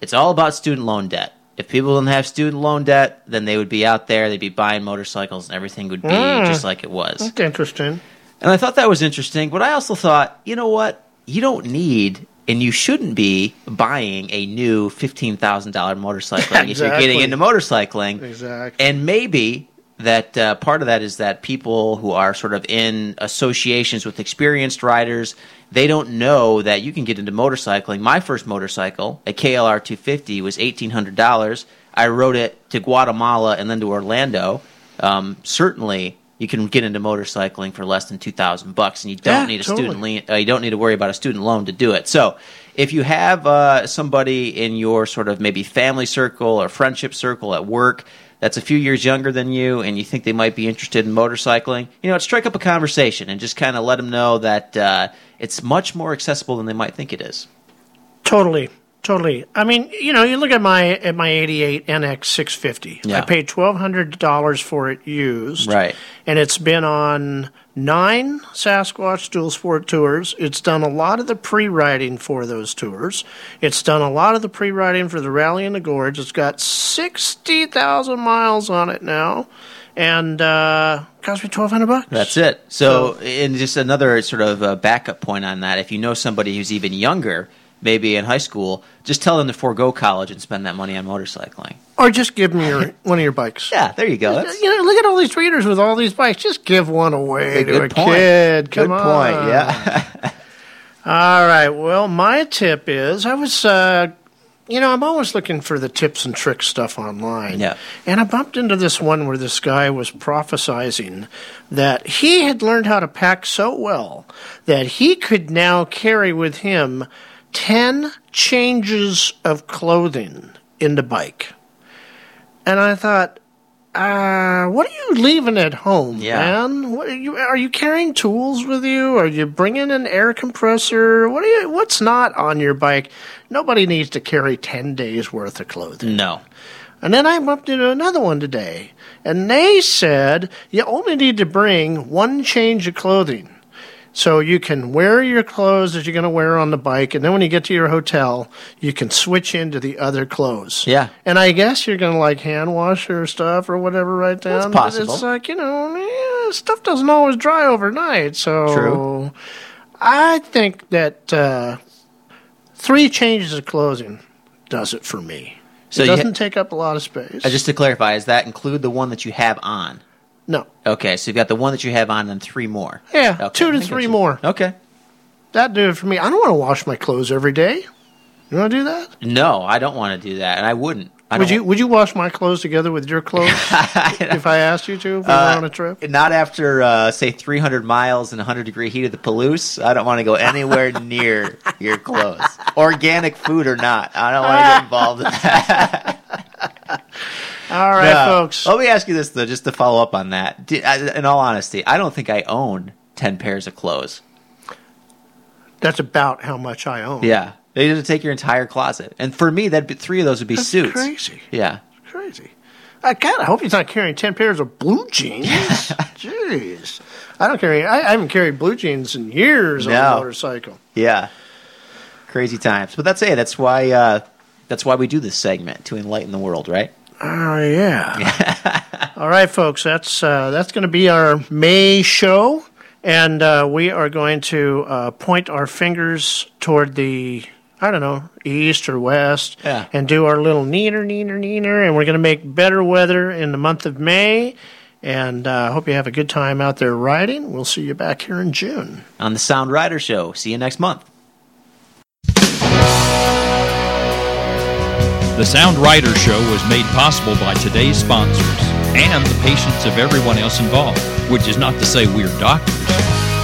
it's all about student loan debt. If people didn't have student loan debt, then they would be out there, they'd be buying motorcycles, and everything would be Mm. just like it was. That's interesting. And I thought that was interesting, but I also thought, you know what? You don't need and you shouldn't be buying a new $15,000 motorcycle if you're getting into motorcycling. Exactly. And maybe that uh, part of that is that people who are sort of in associations with experienced riders, they don't know that you can get into motorcycling. My first motorcycle, a KLR 250, was $1,800. I rode it to Guatemala and then to Orlando. Um, certainly, you can get into motorcycling for less than two thousand bucks, and you don't Yeah, need a totally. student. Uh, you don't need to worry about a student loan to do it. So, if you have uh, somebody in your sort of maybe family circle or friendship circle at work that's a few years younger than you, and you think they might be interested in motorcycling, you know, strike up a conversation and just kind of let them know that uh, it's much more accessible than they might think it is. Totally, totally. I mean, you know, you look at my at my '88 NX 650. Yeah. I paid twelve hundred dollars for it used, Right. And it's been on nine Sasquatch dual sport tours. It's done a lot of the pre-riding for those tours. It's done a lot of the pre-riding for the Rally in the Gorge. It's got sixty thousand miles on it now, and uh, cost me twelve hundred bucks. That's it. So, and just another sort of uh, backup point on that, if you know somebody who's even younger, maybe in high school, just tell them to forego college and spend that money on motorcycling. Or just give me your one of your bikes. Yeah, there you go. That's you know, look at all these readers with all these bikes. Just give one away a to a good point. kid. Come Good on. point. Yeah. All right. Well, my tip is I was, uh, you know, I'm always looking for the tips and tricks stuff online. Yeah. And I bumped into this one where this guy was prophesizing that he had learned how to pack so well that he could now carry with him 10 changes of clothing in the bike. And I thought, uh, what are you leaving at home, Yeah. man? What are you are you carrying tools with you? Are you bringing an air compressor? What are you? What's not on your bike? Nobody needs to carry ten days worth of clothing. No. And then I bumped into another one today, and they said you only need to bring one change of clothing. So you can wear your clothes that you're going to wear on the bike, and then when you get to your hotel, you can switch into the other clothes. Yeah. And I guess you're going to like hand wash your stuff or whatever right down. but possible. It's like, you know, eh, stuff doesn't always dry overnight. So True. I think that uh, three changes of clothing does it for me. So it doesn't take up a lot of space. Uh, just to clarify, does that include the one that you have on? No. Okay, so you've got the one that you have on and three more. Yeah, Okay, two to three more. Okay. That do it for me. I don't want to wash my clothes every day. You want to do that? No, I don't want to do that, and I wouldn't. I would you Would you wash my clothes together with your clothes if I asked you to? If we Uh, were on a trip? Not after, uh, say, 300 miles and 100 degree heat of the Palouse. I don't want to go anywhere near your clothes. Organic food or not. I don't want to get involved in that. All right, No. folks. Let me ask you this, though, just to follow up on that. Did, I- in all honesty, I don't think I own 10 pairs of clothes. That's about how much I own. Yeah. They just take your entire closet. And for me, that three of those would be That's suits. crazy. Yeah. Crazy. I God, I hope he's not carrying ten pairs of blue jeans. Jeez, I don't carry. I, I haven't carried blue jeans in years on a motorcycle. Yeah. Crazy times. But that's it. That's why uh, that's why we do this segment to enlighten the world, right? Oh yeah. All right, folks. That's uh, that's going to be our May show, and uh, we are going to uh, point our fingers toward the I don't know east or west, Yeah. and do our little neener, neener, neener, and we're going to make better weather in the month of May. And I uh, hope you have a good time out there riding. We'll see you back here in June. On the Sound Rider Show. See you next month. The Sound Rider Show was made possible by today's sponsors and the patience of everyone else involved, which is not to say we're doctors.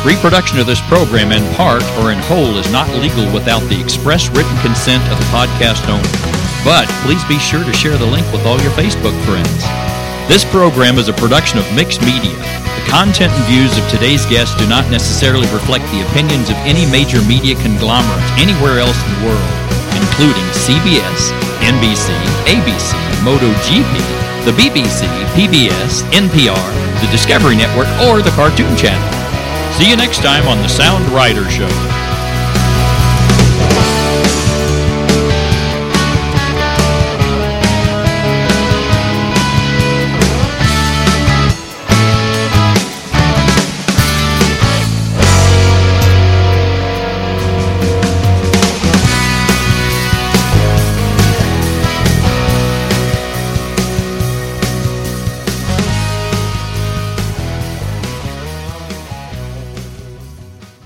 Reproduction of this program in part or in whole is not legal without the express written consent of the podcast owner. But please be sure to share the link with all your Facebook friends. This program is a production of Mixed Media. The content and views of today's guests do not necessarily reflect the opinions of any major media conglomerate anywhere else in the world, including CBS, NBC, ABC, MotoGP, the BBC, PBS, NPR, the Discovery Network, or the Cartoon Channel. See you next time on the Sound Rider Show.